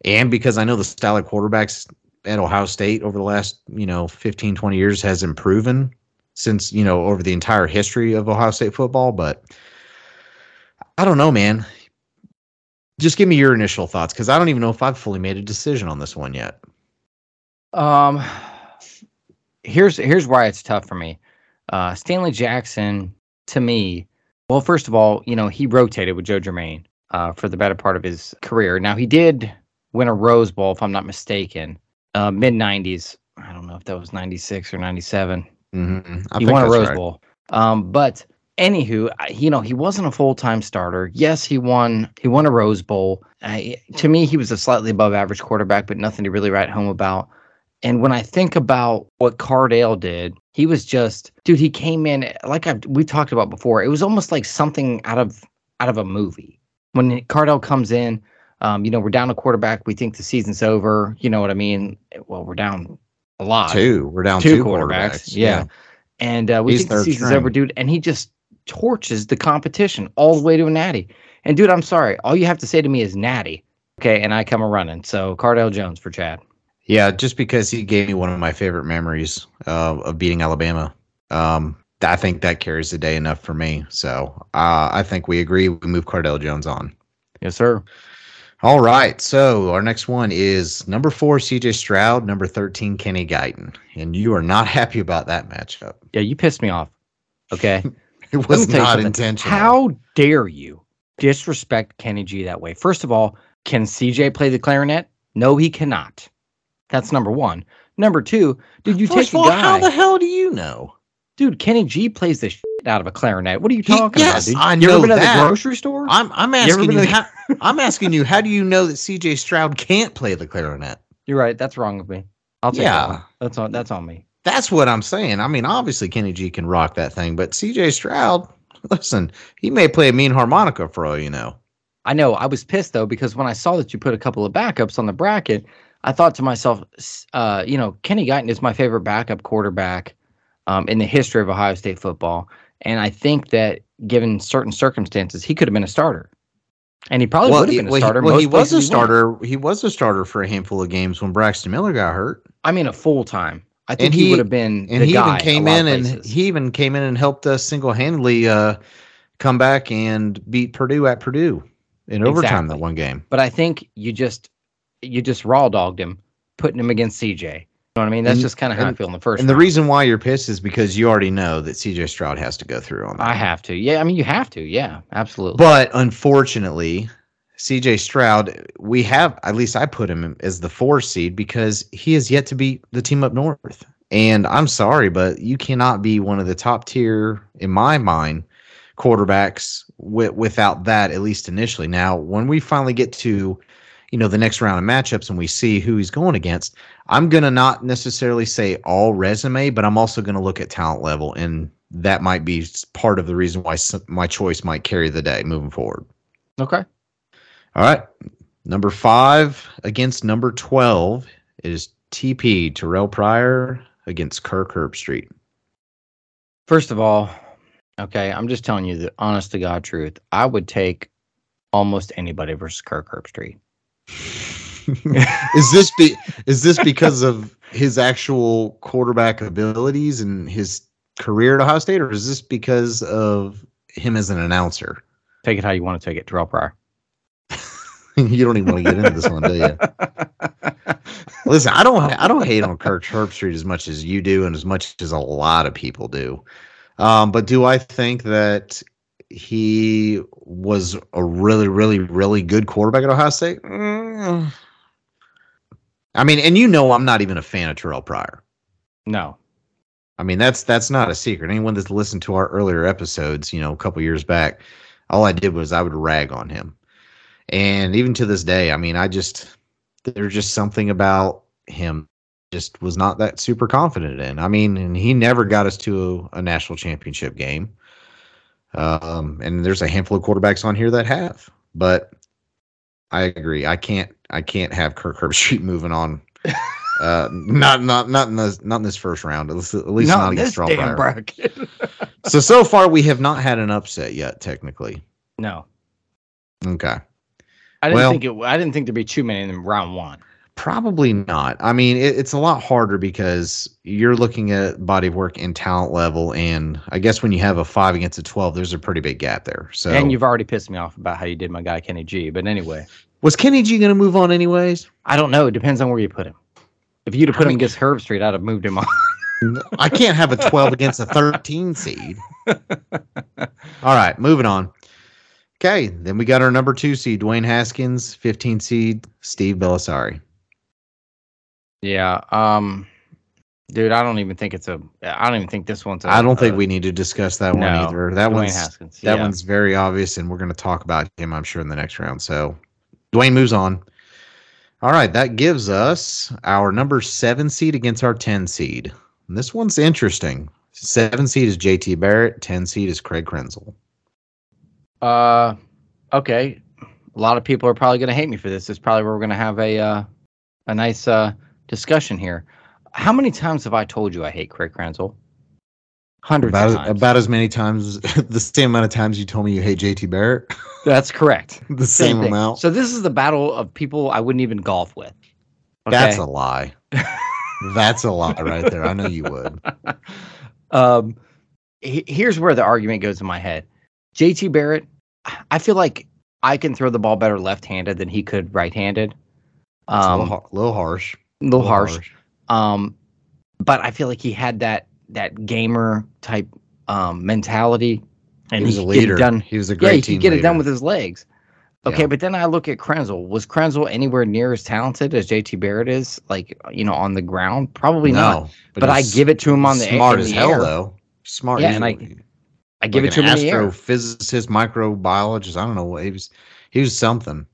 and because I know the style of quarterbacks at Ohio State over the last you know 15, 20 years has improved since you know over the entire history of Ohio State football, but. I don't know, man just give me your initial thoughts because I don't even know if I've fully made a decision on this one yet. Um, here's here's why it's tough for me. Uh, Stanley Jackson, to me, well, first of all, you know he rotated with Joe Germaine uh, for the better part of his career. Now he did win a Rose Bowl, if I'm not mistaken, uh, mid '90s. I don't know if that was '96 or '97. Mm-hmm. He won a Rose right. Bowl. Um, but anywho, you know, he wasn't a full time starter. Yes, he won. He won a Rose Bowl. to me, he was a slightly above average quarterback, but nothing to really write home about. And when I think about what Cardale did, he was just, dude. He came in like I we talked about before. It was almost like something out of out of a movie. When Cardale comes in, um, you know, we're down a quarterback. We think the season's over. You know what I mean? Well, we're down a lot. Two. We're down two, two quarterbacks. quarterbacks. Yeah. yeah. And uh, we He's think the season's over, dude. And he just torches the competition all the way to a natty. And dude, I'm sorry. All you have to say to me is natty. Okay, and I come a running. So Cardale Jones for Chad. Yeah, just because he gave me one of my favorite memories uh, of beating Alabama. Um, I think that carries the day enough for me. So uh, I think we agree. We move Cardale Jones on. Yes, sir. All right. So our next one is number four, CJ Stroud, number 13, Kenny Guiton. And you are not happy about that matchup. Yeah, you pissed me off. Okay. It was not intentional. How dare you disrespect Kenny G that way? First of all, can CJ play the clarinet? No, he cannot. That's number one. Number two, did you First take all, guy? How the hell do you know? Dude, Kenny G plays the shit out of a clarinet. What are you talking he, yes, about? Dude? I you know ever been that. at the grocery store? I'm I'm asking you. you how, I'm asking you. How do you know that CJ Stroud can't play the clarinet? You're right. That's wrong with me. I'll take yeah. that. That's on. That's on me. That's what I'm saying. I mean, obviously Kenny G can rock that thing, but CJ Stroud, listen, he may play a mean harmonica for all you know. I know. I was pissed though because when I saw that you put a couple of backups on the bracket, I thought to myself, uh, you know, Kenny Guiton is my favorite backup quarterback um, in the history of Ohio State football, and I think that given certain circumstances, he could have been a starter. And he probably well, would have been a starter. Well, he, well, he was a starter. He, he was a starter for a handful of games when Braxton Miller got hurt. I mean, a full time. I think he, he, would have been. And he even came in and he even came in and helped us single handedly uh, come back and beat Purdue at Purdue in overtime that one game. But I think you just you just raw dogged him, putting him against CJ. You know what I mean? That's and, just kind of how I feel in the first. And round. the reason why you're pissed is because you already know that CJ Stroud has to go through on that. I have to. Yeah, I mean you have to. Yeah, absolutely. But unfortunately, CJ Stroud, we have at least I put him as the four seed because he has yet to beat the team up north. And I'm sorry, but you cannot be one of the top tier, in my mind, quarterbacks w- without that, at least initially. Now, when we finally get to, you know, the next round of matchups and we see who he's going against, I'm going to not necessarily say all resume, but I'm also going to look at talent level. And that might be part of the reason why my choice might carry the day moving forward. Okay. All right. Number five against number 12 is TP, Terrelle Pryor against Kirk Herbstreit. First of all, okay, I'm just telling you the honest to God truth. I would take almost anybody versus Kirk Herbstreit. is this be is this because of his actual quarterback abilities and his career at Ohio State, or is this because of him as an announcer? Take it how you want to take it, Terrelle Pryor. you don't even want to get into this one, do you? Listen, I don't I don't hate on Kirk Herbstreit as much as you do, and as much as a lot of people do. Um, but do I think that he was a really, really, really good quarterback at Ohio State? Mm. I mean, and you know, I'm not even a fan of Terrelle Pryor. No, I mean that's that's not a secret. Anyone that's listened to our earlier episodes, you know, a couple years back, all I did was I would rag on him. And even to this day, I mean, I just there's just something about him just was not that super confident in. I mean, and he never got us to a, a national championship game. Um, and there's a handful of quarterbacks on here that have, but I agree. I can't. I can't have Kirk Herbstreit moving on. Uh, not not not in this not in this first round. At least, at least Not not in against bracket. So so far we have not had an upset yet. Technically, no, okay. I didn't Well- think it. I didn't think there'd be too many in round one. Probably not. I mean, it, it's a lot harder because you're looking at body of work and talent level, and I guess when you have a five against a twelve, there's a pretty big gap there. So, And you've already pissed me off about how you did my guy Kenny G. But anyway, was Kenny G going to move on anyways? I don't know. It depends on where you put him. If you'd have put I him mean- against Herbstreit, I'd have moved him on. I can't have a twelve against a thirteen seed. All right, moving on. Okay, then we got our number two seed, Dwayne Haskins, 15 seed, Steve Bellisari. yeah. Um, dude, I don't even think it's a. I don't even think this one's. I I don't think we need to discuss that one no, either. That Dwayne one's Haskins. That yeah. one's very obvious, and we're going to talk about him, I'm sure, in the next round. So Dwayne moves on. All right, that gives us our number seven seed against our 10 seed. And this one's interesting. Seven seed is JT Barrett, 10 seed is Craig Krenzel. Uh, okay. A lot of people are probably going to hate me for this. It's probably where we're going to have a uh, a nice uh, discussion here. How many times have I told you I hate Craig Krenzel? Hundreds About, times. about as many times, the same amount of times you told me you hate JT Barrett. That's correct. the same, thing. amount. So this is the battle of people I wouldn't even golf with. That's a lie. That's a lie right there. I know you would. um, he- here's where the argument goes in my head. JT Barrett, I feel like I can throw the ball better left-handed than he could right-handed. It's a Um, little, little harsh. a little harsh. Um, but I feel like he had that that gamer type um, mentality, and he was a get it leader. Done, he was a yeah, great he team could get it done with his legs. Okay, Yeah. but then I look at Krenzel. Was Krenzel anywhere near as talented as JT Barrett is? Like you know, on the ground, probably not. no, But I give it to him on the smart in as hell air. though. Smart. Yeah, and I- I give it to an him in the air, astrophysicist, microbiologist. I don't know what he was. He was something.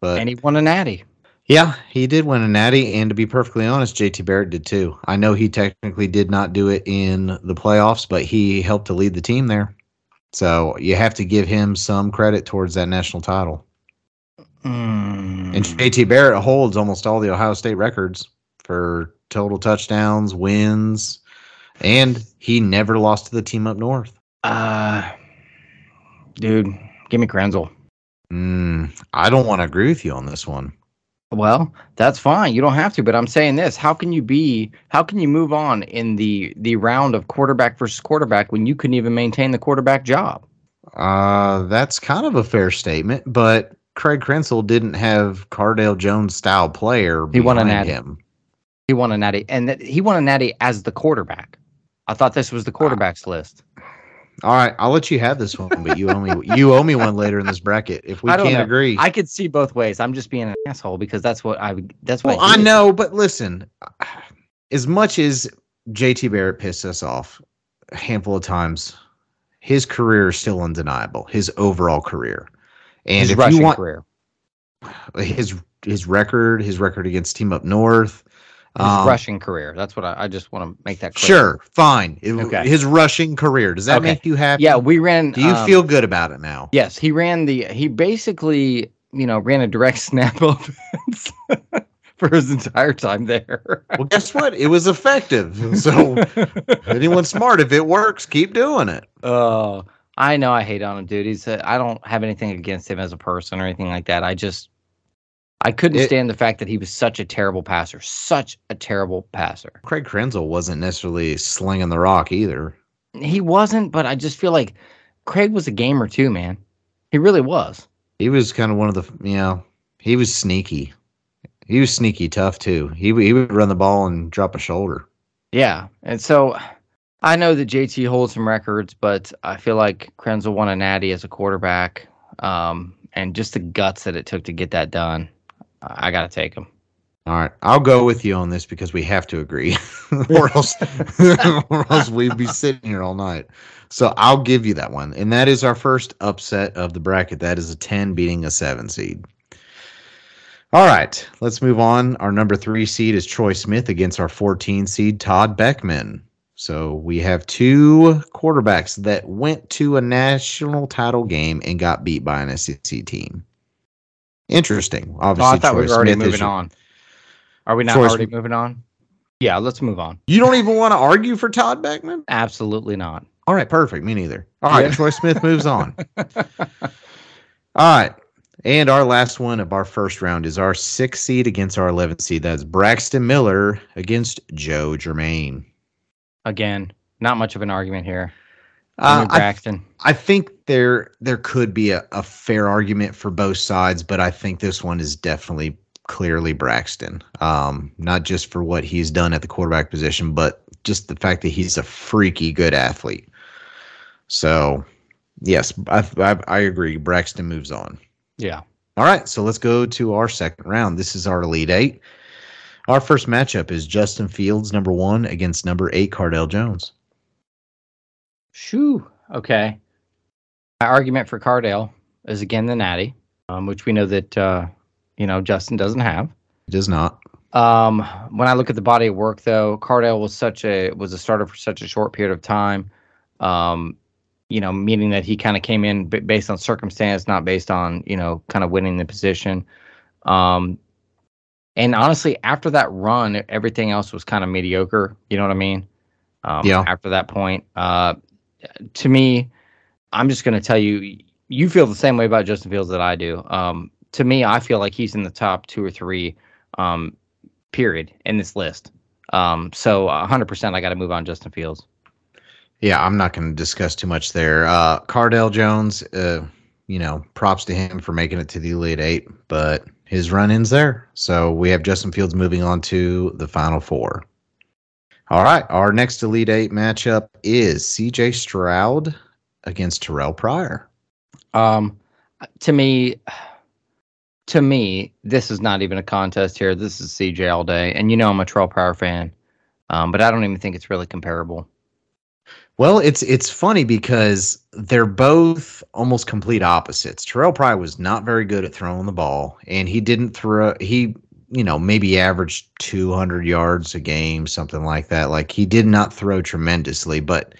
But and he won a natty. yeah, he did win a natty, and to be perfectly honest, JT Barrett did too. I know he technically did not do it in the playoffs, but he helped to lead the team there. So you have to give him some credit towards that national title. Mm. And JT Barrett holds almost all the Ohio State records for total touchdowns, wins, and he never lost to the team up north. Uh, dude, give me Krenzel. Mm, I don't want to agree with you on this one. Well, that's fine. You don't have to, but I'm saying this: How can you be? How can you move on in the the round of quarterback versus quarterback when you couldn't even maintain the quarterback job? Uh, that's kind of a fair statement, but Craig Krenzel didn't have Cardale Jones style player. He won a natty. him. He won a natty, and that, he won a natty as the quarterback. I thought this was the quarterbacks list. All right, I'll let you have this one, but you owe me you owe me one later in this bracket if we I don't can't know. agree. I could see both ways. I'm just being an asshole because that's what I that's what well, I did. know, but listen, as much as JT Barrett pissed us off a handful of times, his career is still undeniable. His overall career, and His if you want career, his his record, his record against Team Up North, his um, rushing career. That's what I, I just want to make that clear. Sure, fine. It- Okay. His rushing career does that Okay. make you happy? Yeah, we ran. Do you um, feel good about it now? Yes, he ran the. He basically, you know, ran a direct snap offense for his entire time there. Well, guess what? It was effective. So anyone smart, if it works, keep doing it. Oh, I know I hate on him, dude. He's. I I don't have anything against him as a person or anything like that. I just, I couldn't It- stand the fact that he was such a terrible passer, such a terrible passer. Craig Krenzel wasn't necessarily slinging the rock either. He wasn't, but I just feel like Craig was a gamer too, man. He really was. He was kind of one of the, you know, he was sneaky. He was sneaky tough too. He he would run the ball and drop a shoulder. Yeah, and so I know that JT holds some records, but I feel like Krenzel won a natty as a quarterback, um, and just the guts that it took to get that done. I got to take him. All right, I'll go with you on this because we have to agree, or else, or else we'd be sitting here all night. So I'll give you that one, and that is our first upset of the bracket. That is a ten beating a seven seed. All right, let's move on. Our number three seed is Troy Smith against our 14 seed Todd Boeckman. So we have two quarterbacks that went to a national title game and got beat by an SEC team. Interesting. Obviously, Oh, I thought Troy we were already Smith moving on. Are we not Troy already Smith- moving on? Yeah, let's move on. You don't even want to argue for Todd Boeckman? Absolutely not. All right, perfect. Me neither. All right, Yeah. Troy Smith moves on. All right. And our last one of our first round is our sixth seed against our 11th seed. That's Braxton Miller against Joe Germaine. Again, not much of an argument here. Uh, Give me I, Braxton. I think there there could be a, a fair argument for both sides, but I think this one is definitely clearly Braxton. Um, not just for what he's done at the quarterback position, but just the fact that he's a freaky good athlete. So, yes, I, I, I agree. Braxton moves on. yeah. All right, so let's go to our second round. This is our Elite Eight. Our first matchup is Justin Fields, number one, against number eight, Cardale Jones. Shoo. Okay. My argument for Cardale is again the Natty, um, which we know that uh, you know Justin doesn't have. He does not. Um, when I look at the body of work, though, Cardale was such a was a starter for such a short period of time. Um, you know, meaning that he kind of came in b- based on circumstance, not based on you know kind of winning the position. Um, and honestly, after that run, everything else was kind of mediocre. You know what I mean? Um, Yeah. After that point, uh, to me, I'm just going to tell you, you feel the same way about Justin Fields that I do. Um, to me, I feel like he's in the top two or three, um, period, in this list. Um, so 100%, I got to move on Justin Fields. Yeah, I'm not going to discuss too much there. Uh, Cardale Jones, uh, you know, props to him for making it to the Elite Eight, but his run ends there. So we have Justin Fields moving on to the Final Four. All right, our next Elite Eight matchup is CJ Stroud against Terrelle Pryor. Um, to me, to me, this is not even a contest here. This is CJ all day, and you know I'm a Terrelle Pryor fan, um, but I don't even think it's really comparable. Well, it's it's funny because they're both almost complete opposites. Terrelle Pryor was not very good at throwing the ball, and he didn't throw. He, you know, maybe averaged 200 yards a game, something like that. Like he did not throw tremendously, but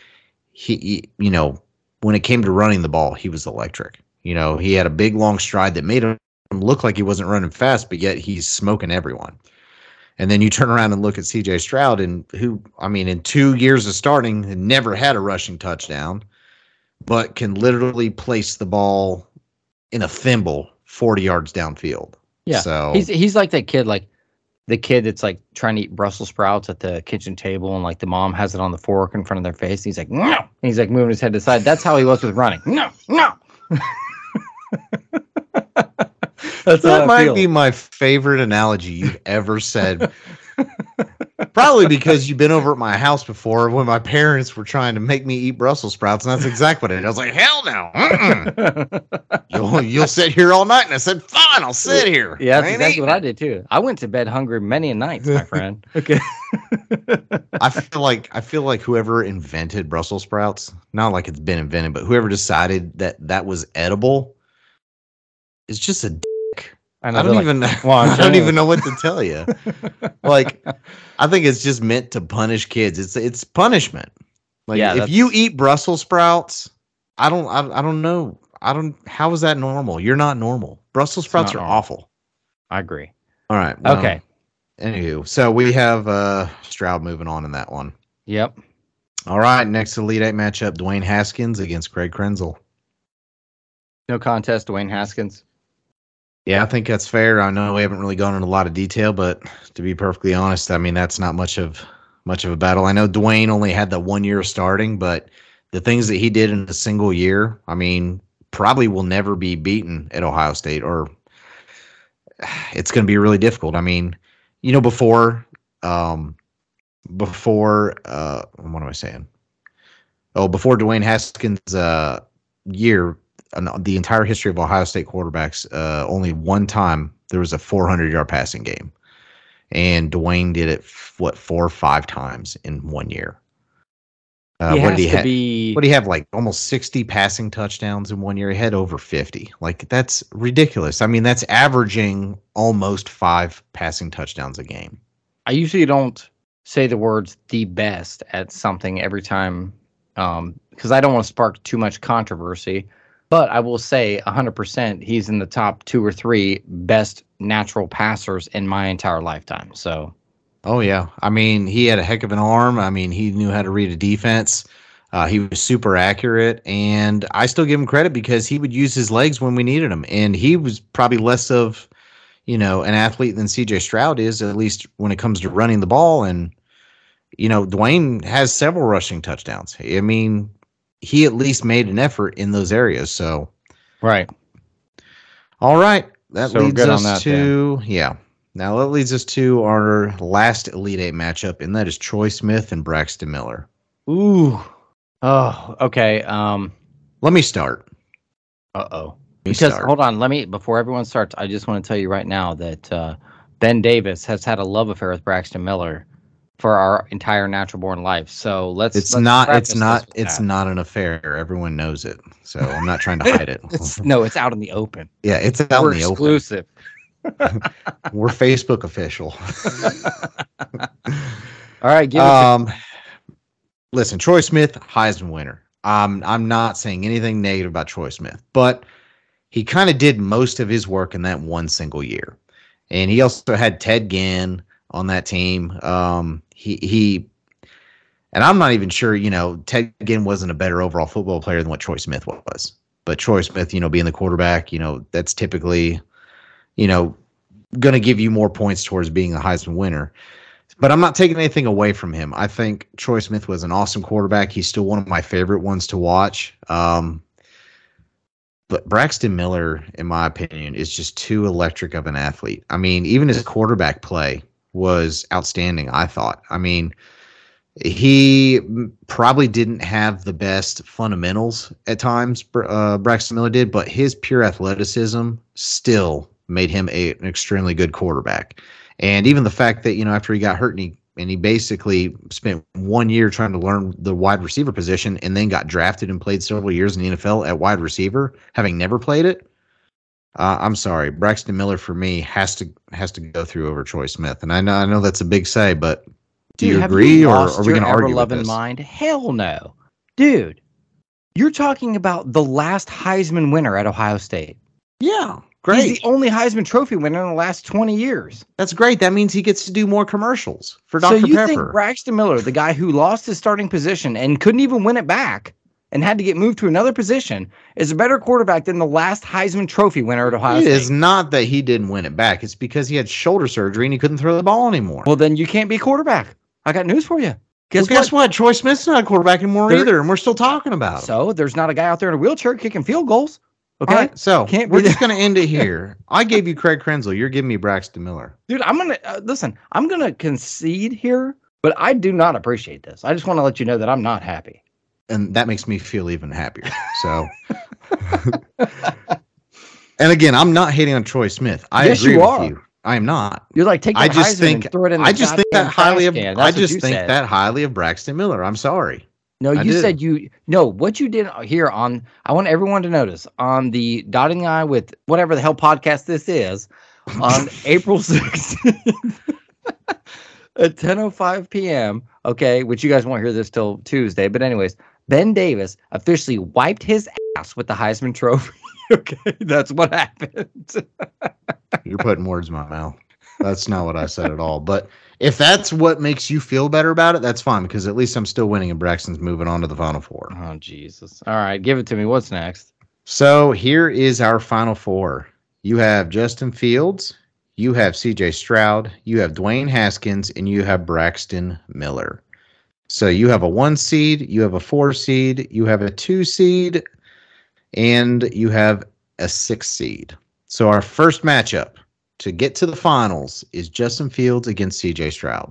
he, he- you know, when it came to running the ball, he was electric. You know, he had a big long stride that made him look like he wasn't running fast, but yet he's smoking everyone. And then you turn around and look at CJ Stroud, and who, I mean, in two years of starting, had never had a rushing touchdown, but can literally place the ball in a thimble 40 yards downfield. Yeah, So He's he's like that kid, like the kid that's like trying to eat Brussels sprouts at the kitchen table, and like the mom has it on the fork in front of their face. And he's like, no, and he's like moving his head to the side. That's how he was with running. No, no. That's that might feel. be my favorite analogy you've ever said. Probably because you've been over at my house before when my parents were trying to make me eat Brussels sprouts, and that's exactly what it is. I was like, hell no. You'll, you'll sit here all night. And I said, fine, I'll sit here. Yeah, that's I ain't exactly what I did too. I went to bed hungry many a nights, my friend. Okay. I feel like I feel like whoever invented Brussels sprouts, not like it's been invented, but whoever decided that that was edible is just a dick. I know, don't they're even Well, I'm don't even know what to tell you. like I think it's just meant to punish kids. It's it's punishment. Like Yeah, if you eat Brussels sprouts, I don't I, I don't know. I don't how is that normal? You're not normal. Brussels sprouts are normal. awful. I agree. All right. well, Okay. Anywho, so we have uh Stroud moving on in that one. Yep. All right, next Elite Eight matchup: Dwayne Haskins against Craig Krenzel. No contest, Dwayne Haskins. Yeah, I think that's fair. I know we haven't really gone into a lot of detail, but to be perfectly honest, I mean that's not much of much of a battle. I know Dwayne only had the one year of starting, but the things that he did in a single year, I mean, probably will never be beaten at Ohio State, or it's going to be really difficult. I mean, you know, before, um, before, uh, what am I saying? Oh, before Dwayne Haskins' uh, year, the entire history of Ohio State quarterbacks, uh, only one time there was a 400 yard passing game. and Dwayne did it what four or five times in one year. Uh, he what did he have? be. What do you have? Like almost sixty passing touchdowns in one year. He had over fifty. Like that's ridiculous. I mean, that's averaging almost five passing touchdowns a game. I usually don't say the words "the best" at something every time, because I don't want to spark too much controversy. But I will say 100% he's in the top two or three best natural passers in my entire lifetime. So Oh yeah, I mean he had a heck of an arm. I mean he knew how to read a defense. Uh, he was super accurate, and I still give him credit because he would use his legs when we needed him, and he was probably less of, you know, an athlete than C.J. Stroud is, at least when it comes to running the ball. And you know, Dwayne has several rushing touchdowns. I mean, he at least made an effort in those areas. So, right, all right, that So leads us that to yeah. Now that leads us to our last Elite Eight matchup, and that is Troy Smith and Braxton Miller. ooh, oh, okay. Um, Let me start. uh oh. Because start. hold on, let me before everyone starts. I just want to tell you right now that uh, Ben Davis has had a love affair with Braxton Miller for our entire natural born life. So let's. it's let's not. It's not. It's that. not an affair. Everyone knows it. So I'm not trying to hide it. It's, no, it's out in the open. yeah, it's out We're in the exclusive. open. We're Facebook official. All right, give um, listen, Troy Smith, Heisman winner. Um, I'm not saying anything negative about Troy Smith, but he kind of did most of his work in that one single year, and he also had Ted Ginn on that team. Um, he and I'm not even sure. You know, Ted Ginn wasn't a better overall football player than what Troy Smith was, but Troy Smith, you know, being the quarterback, you know, that's typically, you know, going to give you more points towards being a Heisman winner. But I'm not taking anything away from him. I think Troy Smith was an awesome quarterback. He's still one of my favorite ones to watch. Um, but Braxton Miller, in my opinion, is just too electric of an athlete. I mean, even his quarterback play was outstanding, I thought. I mean, he probably didn't have the best fundamentals at times, uh, Braxton Miller did, but his pure athleticism still made him a, an extremely good quarterback. And even the fact that, you know, after he got hurt and he and he basically spent one year trying to learn the wide receiver position and then got drafted and played several years in the NFL at wide receiver, having never played it. Uh, I'm sorry, Braxton Miller for me has to has to go through over Troy Smith, and I know I know that's a big say, but do Dude, you agree, or are we going to argue with ever-loving this? mind? Hell no, dude. You're talking about the last Heisman winner at Ohio State. Yeah, great. He's the only Heisman Trophy winner in the last 20 years. That's great. That means he gets to do more commercials for Dr. So you Pepper. think Braxton Miller, the guy who lost his starting position and couldn't even win it back and had to get moved to another position, is a better quarterback than the last Heisman Trophy winner at Ohio it State? is not that he didn't win it back. It's because he had shoulder surgery and he couldn't throw the ball anymore. Well, then you can't be quarterback. I got news for you. Guess, Well, guess what? what? Troy Smith's not a quarterback anymore There- either, and we're still talking about him. So there's not a guy out there in a wheelchair kicking field goals. Okay. Right, so Can't we're just going to end it here. I gave you Craig Krenzel. You're giving me Braxton Miller. Dude, I'm gonna uh, listen. I'm gonna concede here, but I do not appreciate this. I just want to let you know that I'm not happy. And that makes me feel even happier. So, and again, I'm not hating on Troy Smith. I Yes, agree you with are. you. I am not. You're like take I just Heisman think and throw it in. The I just think that highly of. I just think said. that highly of Braxton Miller. I'm sorry. No, I you said you no. What you did here on I want everyone to notice on the dotting the i with whatever the hell podcast this is on April 16th at 10:05 p.m. Okay, which you guys won't hear this till Tuesday, but anyways, Ben Davis officially wiped his ass with the Heisman Trophy. okay, that's what happened. You're putting words in my mouth. That's not what I said at all. But if that's what makes you feel better about it, that's fine because at least I'm still winning and Braxton's moving on to the final four. oh Jesus! All right, give it to me. What's next? So here is our final four. You have Justin Fields, you have CJ Stroud, you have Dwayne Haskins, and you have Braxton Miller. So you have a one seed, you have a four seed, you have a two seed, and you have a six seed. So our first matchup to get to the finals is Justin Fields against CJ Stroud.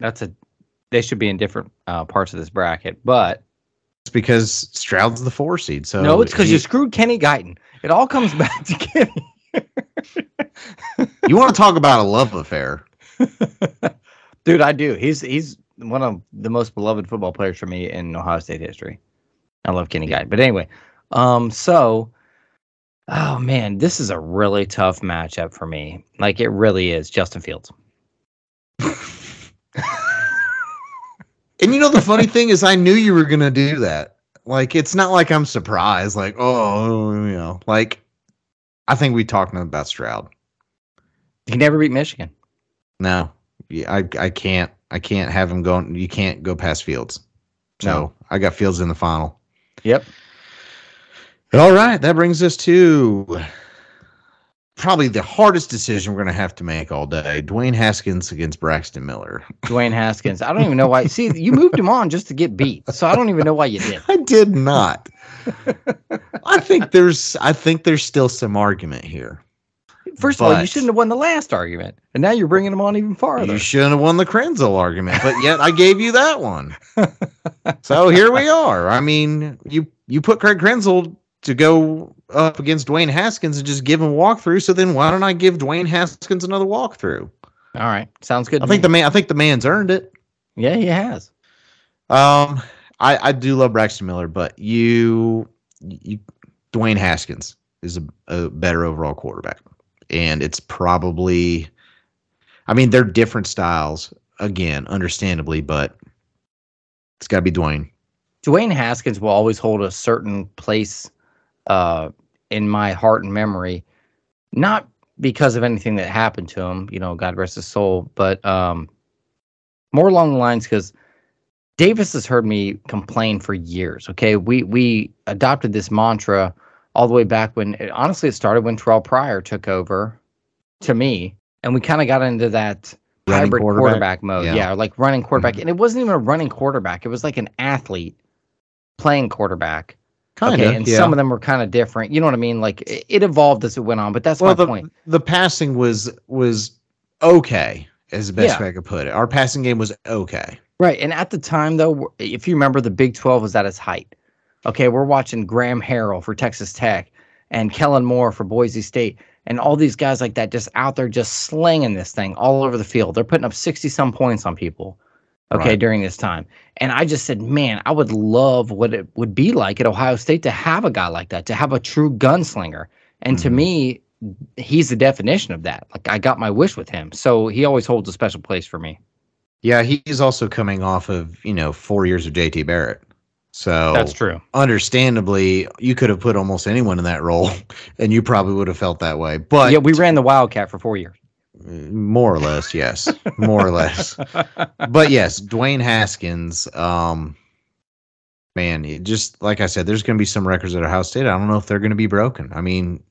That's a. They should be in different uh, parts of this bracket, but It's because Stroud's the four seed. So no, it's because you screwed Kenny Guiton. It all comes back to Kenny. you want to talk about a love affair? Dude, I do. He's he's one of the most beloved football players for me in Ohio State history. I love Kenny Guy. But anyway, um, so oh man, this is a really tough matchup for me. Like it really is. Justin Fields. And you know the funny thing is, I knew you were gonna do that. Like, it's not like I'm surprised. Like, oh, you know, like I think we talked about Stroud. He never beat Michigan. No, yeah, I I can't I can't have him going. You can't go past Fields. So No. I got Fields in the final. Yep. All right, that brings us to probably the hardest decision we're going to have to make all day. Dwayne Haskins against Braxton Miller. Dwayne Haskins. I don't even know why. See, you moved him on just to get beat. So I don't even know why you did. I did not. I think there's I think there's still some argument here. First of all, you shouldn't have won the last argument, and now you're bringing them on even farther. You shouldn't have won the Krenzel argument, but yet I gave you that one. so here we are. I mean, you you put Craig Krenzel to go up against Dwayne Haskins and just give him a walkthrough. So then why don't I give Dwayne Haskins another walkthrough? All right, sounds good. I think me. the man I think the man's earned it. yeah, he has. Um, I I do love Braxton Miller, but you you Dwayne Haskins is a, a better overall quarterback, and it's probably, I mean, they're different styles again, understandably, but it's got to be Dwayne. Dwayne Haskins will always hold a certain place uh, in my heart and memory, not because of anything that happened to him, you know, God rest his soul, but um, more along the lines because Davis has heard me complain for years. Okay, we we adopted this mantra all the way back when honestly it started when Terrelle Pryor took over to me, and we kind of got into that Running hybrid quarterback? quarterback, mode. Yeah. Yeah. like running quarterback, Mhm. and it wasn't even a running quarterback. It was like an athlete playing quarterback. Kind okay, of, and yeah. some of them were kind of different. You know what I mean? Like it, it evolved as it went on, but that's well, my the point. the passing was was okay, as the best Yeah. way I could put it. Our passing game was okay. Right. And at the time, though, if you remember, the Big 12 was at its height. Okay. We're watching Graham Harrell for Texas Tech and Kellen Moore for Boise State and all these guys like that just out there just slinging this thing all over the field. They're putting up 60 some points on people. Okay. Right. During this time. And I just said, man, I would love what it would be like at Ohio State to have a guy like that, to have a true gunslinger. And to Mhm. me, he's the definition of that. Like I got my wish with him. So he always holds a special place for me. Yeah, he's also coming off of you know four years of JT Barrett. So That's true. understandably, you could have put almost anyone in that role, and you probably would have felt that way. But yeah, we ran the Wildcat for four years. more or less, yes, more or less. But yes, Dwayne Haskins. Um, man, just like I said, there's going to be some records at Ohio State. I don't know if they're going to be broken. I mean,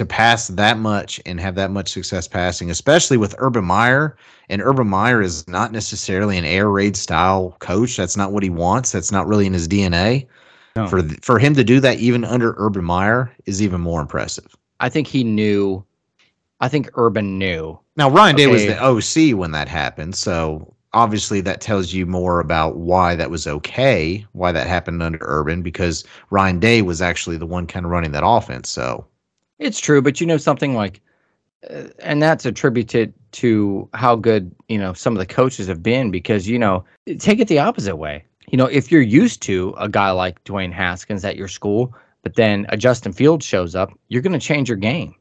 to pass that much and have that much success passing, especially with Urban Meyer, and Urban Meyer is not necessarily an air raid style coach. That's not what he wants. That's not really in his DNA. No. For th- for him to do that even under Urban Meyer is even more impressive. I think he knew. I think Urban knew. Now Ryan Day was the OC when that happened, so obviously that tells you more about why that was okay, why that happened under Urban, because Ryan Day was actually the one kind of running that offense. So It's true, but you know something like, uh, and that's attributed to how good you know some of the coaches have been because you know take it the opposite way. You know, if you're used to a guy like Dwayne Haskins at your school, but then a Justin Fields shows up, you're going to change your game.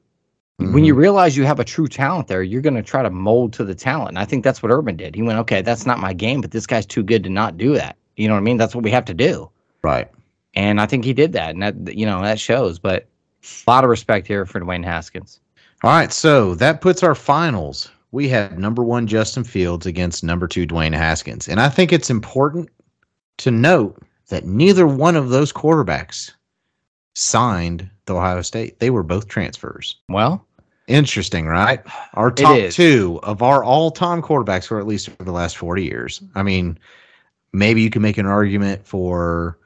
When you realize you have a true talent there, you're going to try to mold to the talent. And I think that's what Urban did. He went, okay, that's not my game, but this guy's too good to not do that. You know what I mean? That's what we have to do. right, And I think he did that. And that, you know, that shows. But a lot of respect here for Dwayne Haskins. all right, so that puts our finals. We have number one Justin Fields against number two Dwayne Haskins, and I think it's important to note that neither one of those quarterbacks signed the Ohio State. They were both transfers. Well, Interesting, right? Our top two of our all-time quarterbacks were at least for the last 40 years. I mean, maybe you can make an argument for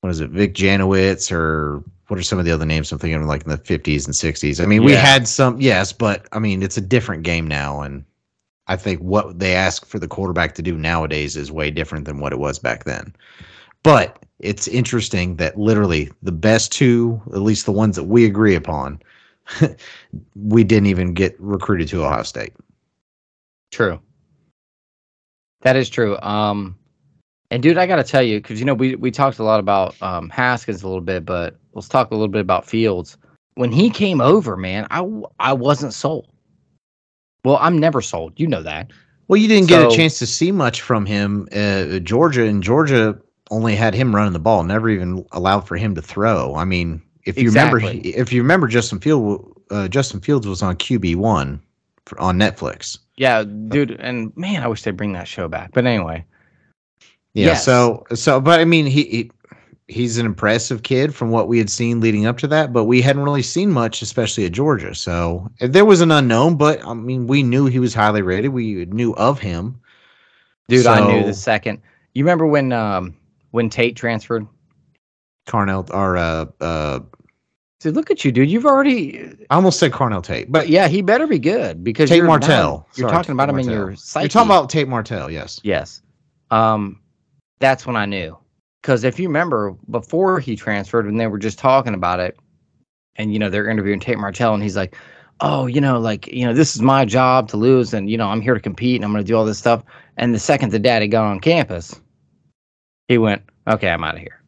what is it, Vic Janowicz or what are some of the other names I'm thinking of like in the 50s and 60s? I mean, we had some, yes, but I mean, it's a different game now. And I think what they ask for the quarterback to do nowadays is way different than what it was back then. But it's interesting that literally the best two, at least the ones that we agree upon, we didn't even get recruited to Ohio State. True. That is true. Um, and dude, I got to tell you, because you know we we talked a lot about um, Haskins a little bit, but let's talk a little bit about Fields. When he came over, man, I I wasn't sold. Well, I'm never sold. You know that. Well, you didn't so, get a chance to see much from him. Uh, Georgia and Georgia only had him running the ball, never even allowed for him to throw. I mean, if you exactly. remember, if you remember, Justin Field, uh, Justin Fields was on QB one on Netflix. Yeah, dude, and man, I wish they'd bring that show back. But anyway, yeah. Yes. So, so, but I mean, he, he he's an impressive kid from what we had seen leading up to that, but we hadn't really seen much, especially at Georgia. So there was an unknown, but I mean, we knew he was highly rated. We knew of him. Dude, so, I knew the second. You remember when um when Tate transferred? Carnell or uh uh Dude, look at you, dude. You've already. I almost said Carnell Tate, but yeah, he better be good because Tate Martell. You're Sorry, talking about Tate him in your psyche. You're talking about Tate Martell, yes. Yes. Um, that's when I knew. Because if you remember, before he transferred, when they were just talking about it, and you know they're interviewing Tate Martell, and he's like, "Oh, you know, like you know, this is my job to lose, and you know, I'm here to compete, and I'm going to do all this stuff." And the second the daddy got on campus, he went, "Okay, I'm out of here."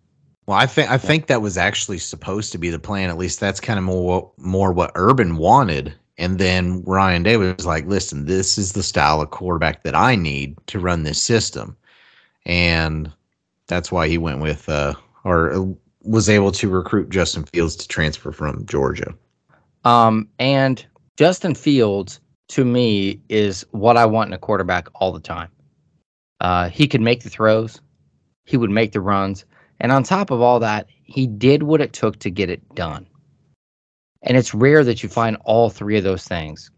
Well, I think I think that was actually supposed to be the plan. At least that's kind of more more what Urban wanted. And then Ryan Day was like, "Listen, this is the style of quarterback that I need to run this system." And that's why he went with uh, or was able to recruit Justin Fields to transfer from Georgia. Um, and Justin Fields to me is what I want in a quarterback all the time. Uh, he could make the throws, he would make the runs, and on top of all that, he did what it took to get it done. And it's rare that you find all three of those things.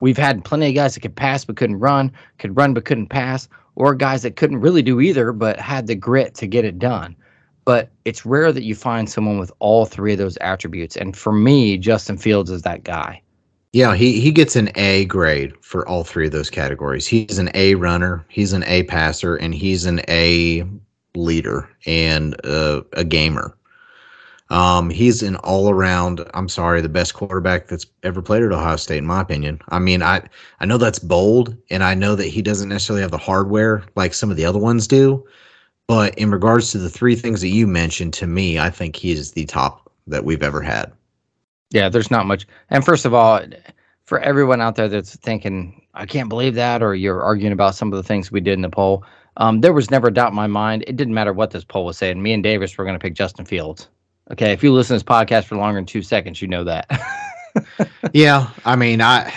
We've had plenty of guys that could pass but couldn't run, could run but couldn't pass, or guys that couldn't really do either but had the grit to get it done. But it's rare that you find someone with all three of those attributes. And for me, Justin Fields is that guy. Yeah, he, he gets an A grade for all three of those categories. He's an A runner, he's an A passer, and he's an A leader and uh, a gamer. Um, he's an all around, I'm sorry, the best quarterback that's ever played at Ohio State, in my opinion. I mean, I, I know that's bold, and I know that he doesn't necessarily have the hardware like some of the other ones do. But in regards to the three things that you mentioned, to me, I think he is the top that we've ever had. Yeah, there's not much. And first of all, for everyone out there that's thinking, I can't believe that, or you're arguing about some of the things we did in the poll, um, there was never a doubt in my mind. It didn't matter what this poll was saying. Me and Davis were going to pick Justin Fields. Okay, if you listen to this podcast for longer than two seconds, you know that. yeah, I mean, I,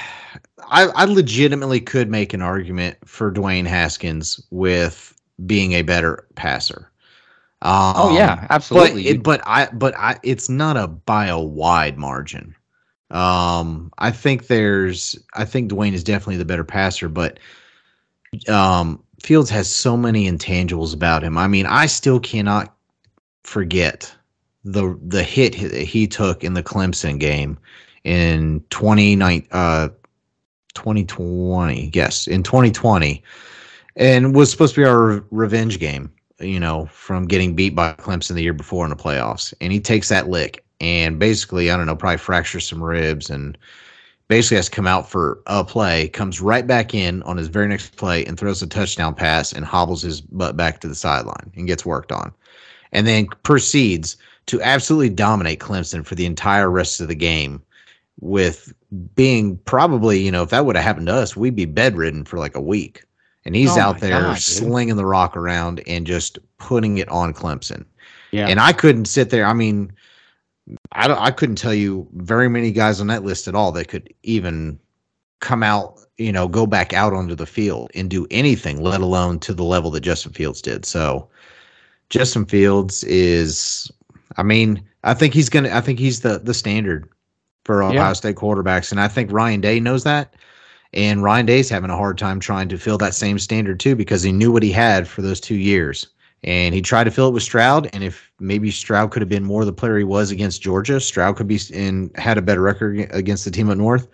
I, I legitimately could make an argument for Dwayne Haskins with being a better passer. Um, oh yeah, absolutely. But, it, but I, but I, it's not a by a wide margin. Um, I think there's, I think Dwayne is definitely the better passer, but um, Fields has so many intangibles about him. I mean, I still cannot forget the the hit he took in the Clemson game in 29 uh 2020 yes in 2020 and was supposed to be our revenge game you know from getting beat by Clemson the year before in the playoffs. And he takes that lick and basically I don't know probably fractures some ribs and basically has to come out for a play comes right back in on his very next play and throws a touchdown pass and hobbles his butt back to the sideline and gets worked on. And then proceeds to absolutely dominate Clemson for the entire rest of the game with being probably, you know, if that would have happened to us, we'd be bedridden for like a week. And he's oh out there God, slinging the rock around and just putting it on Clemson. Yeah. And I couldn't sit there. I mean, I don't, I couldn't tell you very many guys on that list at all that could even come out, you know, go back out onto the field and do anything, let alone to the level that Justin Fields did. So Justin Fields is I mean, I think he's gonna. I think he's the the standard for Ohio yeah. State quarterbacks, and I think Ryan Day knows that. And Ryan Day's having a hard time trying to fill that same standard too because he knew what he had for those two years. And he tried to fill it with Stroud. And if maybe Stroud could have been more the player he was against Georgia, Stroud could be and had a better record against the team at North.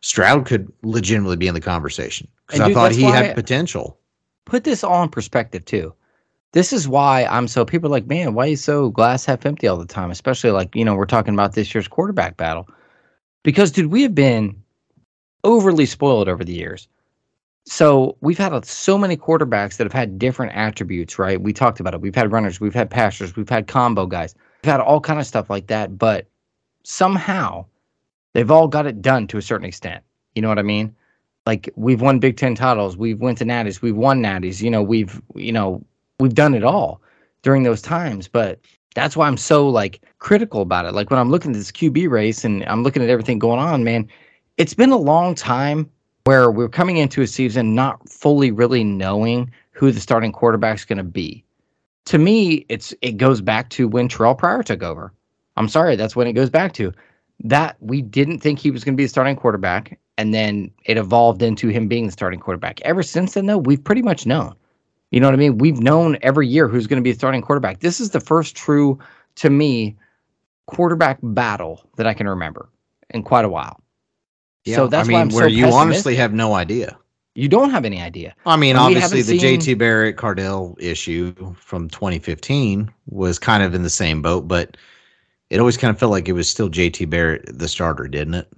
Stroud could legitimately be in the conversation because I thought he had potential. Put this all in perspective too this is why I'm so people are like, man, why are you so glass half empty all the time? Especially like, you know, we're talking about this year's quarterback battle. Because, dude, we have been overly spoiled over the years. So we've had so many quarterbacks that have had different attributes, right? We talked about it. We've had runners, we've had passers, we've had combo guys, we've had all kind of stuff like that. But somehow they've all got it done to a certain extent. You know what I mean? Like we've won Big Ten titles, we've went to natties, we've won natties. You know, we've you know we've done it all during those times. But that's why I'm so like critical about it. Like when I'm looking at this QB race and I'm looking at everything going on, man, it's been a long time where we're coming into a season not fully really knowing who the starting quarterback's going to be. To me, it's it goes back to when Terrelle Pryor took over. I'm sorry, that's when it goes back to that we didn't think he was going to be the starting quarterback, and then it evolved into him being the starting quarterback. Ever since then, though, we've pretty much known. You know what I mean? We've known every year who's going to be the starting quarterback. This is the first true, to me, quarterback battle that I can remember in quite a while. Yeah, so that's I mean, where so you honestly have no idea. You don't have any idea. I mean, and obviously, the seen... JT Barrett Cardale issue from 2015 was kind of in the same boat, but it always kind of felt like it was still JT Barrett the starter, didn't it?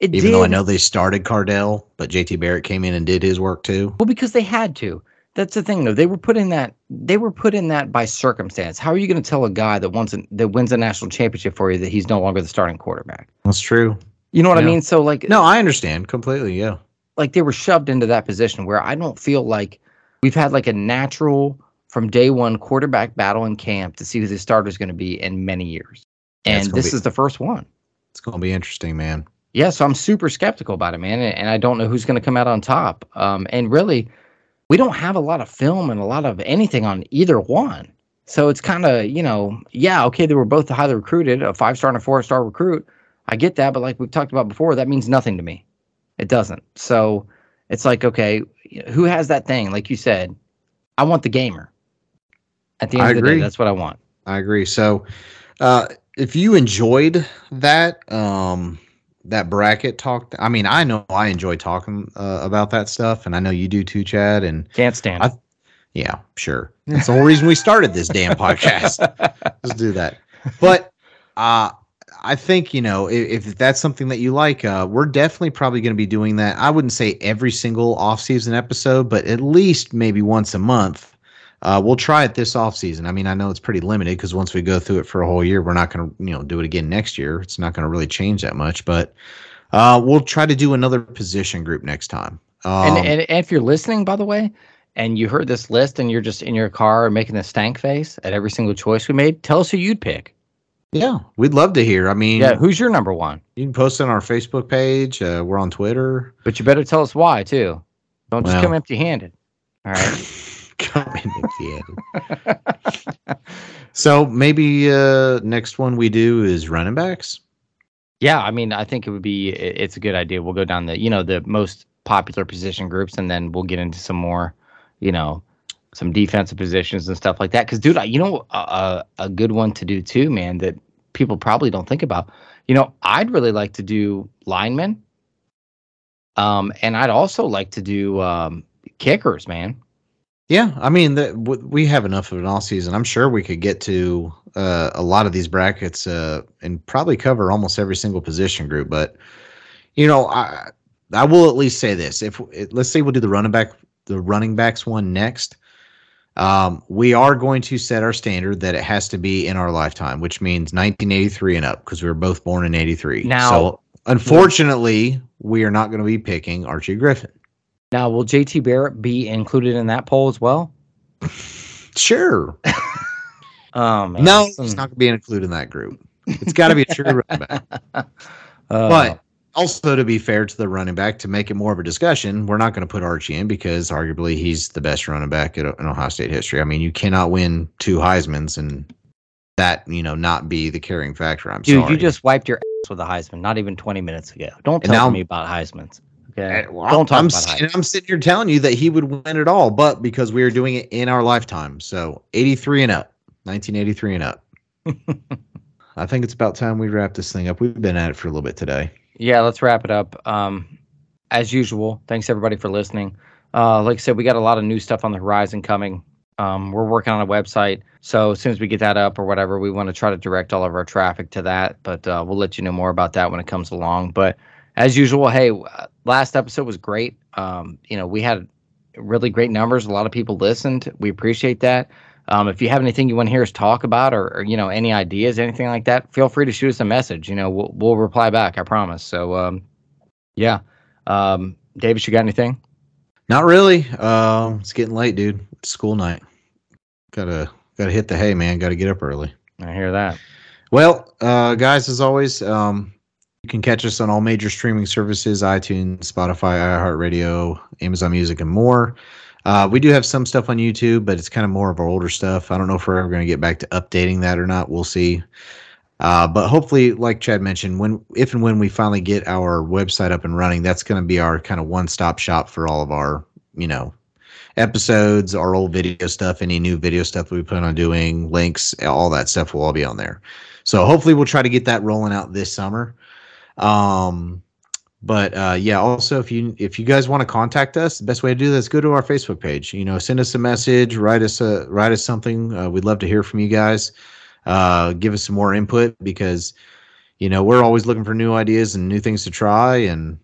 It Even did. though I know they started Cardale, but JT Barrett came in and did his work too. Well, because they had to. That's the thing, though. They were put in that. They were put in that by circumstance. How are you going to tell a guy that wants a, that wins a national championship for you that he's no longer the starting quarterback? That's true. You know what yeah. I mean? So like, no, I understand completely. Yeah, like they were shoved into that position where I don't feel like we've had like a natural from day one quarterback battle in camp to see who the starter is going to be in many years, and this be, is the first one. It's going to be interesting, man. Yeah, so I'm super skeptical about it, man, and, and I don't know who's going to come out on top. Um, and really, we don't have a lot of film and a lot of anything on either one. So it's kind of, you know, yeah, okay, they were both highly recruited, a five star and a four star recruit. I get that, but like we've talked about before, that means nothing to me. It doesn't. So it's like, okay, who has that thing? Like you said, I want the gamer. At the end I of the agree. day, that's what I want. I agree. So uh, if you enjoyed that, um, that bracket talk. I mean, I know I enjoy talking uh, about that stuff, and I know you do too, Chad. And can't stand. I, yeah, sure. That's the whole reason we started this damn podcast. Let's do that. But uh, I think you know if, if that's something that you like, uh, we're definitely probably going to be doing that. I wouldn't say every single off-season episode, but at least maybe once a month. Uh, we'll try it this off season. I mean, I know it's pretty limited because once we go through it for a whole year, we're not going to you know do it again next year. It's not going to really change that much, but uh, we'll try to do another position group next time. Um, and, and if you're listening, by the way, and you heard this list and you're just in your car making a stank face at every single choice we made, tell us who you'd pick. Yeah, we'd love to hear. I mean, yeah, who's your number one? You can post on our Facebook page. Uh, we're on Twitter, but you better tell us why too. Don't just well, come empty-handed. All right, empty-handed. so maybe uh, next one we do is running backs. Yeah, I mean, I think it would be it's a good idea. We'll go down the you know the most popular position groups, and then we'll get into some more, you know, some defensive positions and stuff like that. Because, dude, you know, a, a good one to do too, man, that people probably don't think about. You know, I'd really like to do linemen. Um, and I'd also like to do um, kickers, man. Yeah, I mean, the, w- we have enough of an all season. I'm sure we could get to uh, a lot of these brackets uh, and probably cover almost every single position group. But you know, I I will at least say this: if let's say we'll do the running back, the running backs one next, um, we are going to set our standard that it has to be in our lifetime, which means 1983 and up, because we were both born in 83. Now, so unfortunately, we are not going to be picking Archie Griffin. Now, will JT Barrett be included in that poll as well? sure. um, no, it's not going to be included in that group. It's got to be a true running back. Uh, but also to be fair to the running back to make it more of a discussion we're not going to put archie in because arguably he's the best running back in ohio state history i mean you cannot win two heismans and that you know not be the carrying factor i'm Dude, sorry you just wiped your ass with a heisman not even 20 minutes ago don't tell now, me about heismans okay well, don't talk I'm, about i'm sitting here telling you that he would win it all but because we are doing it in our lifetime so 83 and up 1983 and up i think it's about time we wrap this thing up we've been at it for a little bit today yeah, let's wrap it up. Um, as usual, thanks everybody for listening. Uh, like I said, we got a lot of new stuff on the horizon coming. Um, we're working on a website, so as soon as we get that up or whatever, we want to try to direct all of our traffic to that. But uh, we'll let you know more about that when it comes along. But as usual, hey, last episode was great. Um, you know, we had really great numbers. A lot of people listened. We appreciate that. Um, if you have anything you want to hear us talk about, or, or, you know any ideas, anything like that, feel free to shoot us a message. You know, we'll we'll reply back. I promise. So, um, yeah, um, Davis, you got anything? Not really. Uh, it's getting late, dude. It's school night. Gotta gotta hit the hay, man. Gotta get up early. I hear that. Well, uh, guys, as always, um, you can catch us on all major streaming services: iTunes, Spotify, iHeartRadio, Amazon Music, and more. Uh, we do have some stuff on YouTube, but it's kind of more of our older stuff. I don't know if we're ever going to get back to updating that or not. We'll see. Uh, but hopefully, like Chad mentioned, when if and when we finally get our website up and running, that's going to be our kind of one-stop shop for all of our, you know, episodes, our old video stuff, any new video stuff we plan on doing, links, all that stuff will all be on there. So hopefully, we'll try to get that rolling out this summer. Um, but uh, yeah, also if you if you guys want to contact us, the best way to do this go to our Facebook page. You know, send us a message, write us a write us something. Uh, we'd love to hear from you guys. Uh, give us some more input because you know we're always looking for new ideas and new things to try, and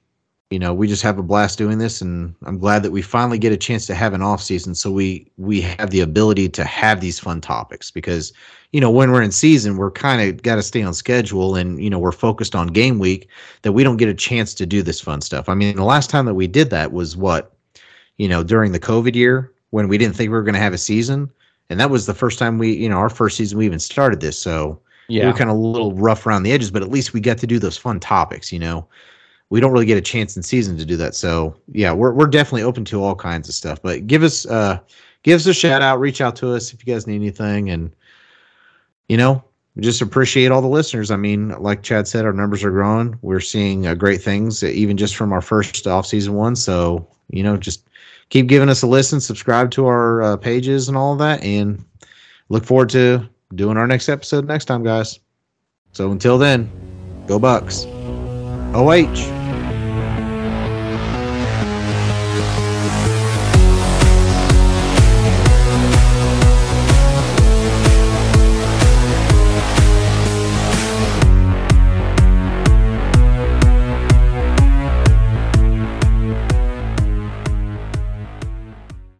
you know we just have a blast doing this. And I'm glad that we finally get a chance to have an off season, so we we have the ability to have these fun topics because you know, when we're in season, we're kind of got to stay on schedule and, you know, we're focused on game week that we don't get a chance to do this fun stuff. I mean, the last time that we did that was what, you know, during the COVID year when we didn't think we were going to have a season. And that was the first time we, you know, our first season we even started this. So yeah. we were kind of a little rough around the edges, but at least we got to do those fun topics, you know. We don't really get a chance in season to do that. So yeah, we're we're definitely open to all kinds of stuff. But give us uh give us a shout out, reach out to us if you guys need anything and you know, just appreciate all the listeners. I mean, like Chad said, our numbers are growing. We're seeing uh, great things, even just from our first off season one. So, you know, just keep giving us a listen, subscribe to our uh, pages and all of that, and look forward to doing our next episode next time, guys. So until then, go Bucks. OH.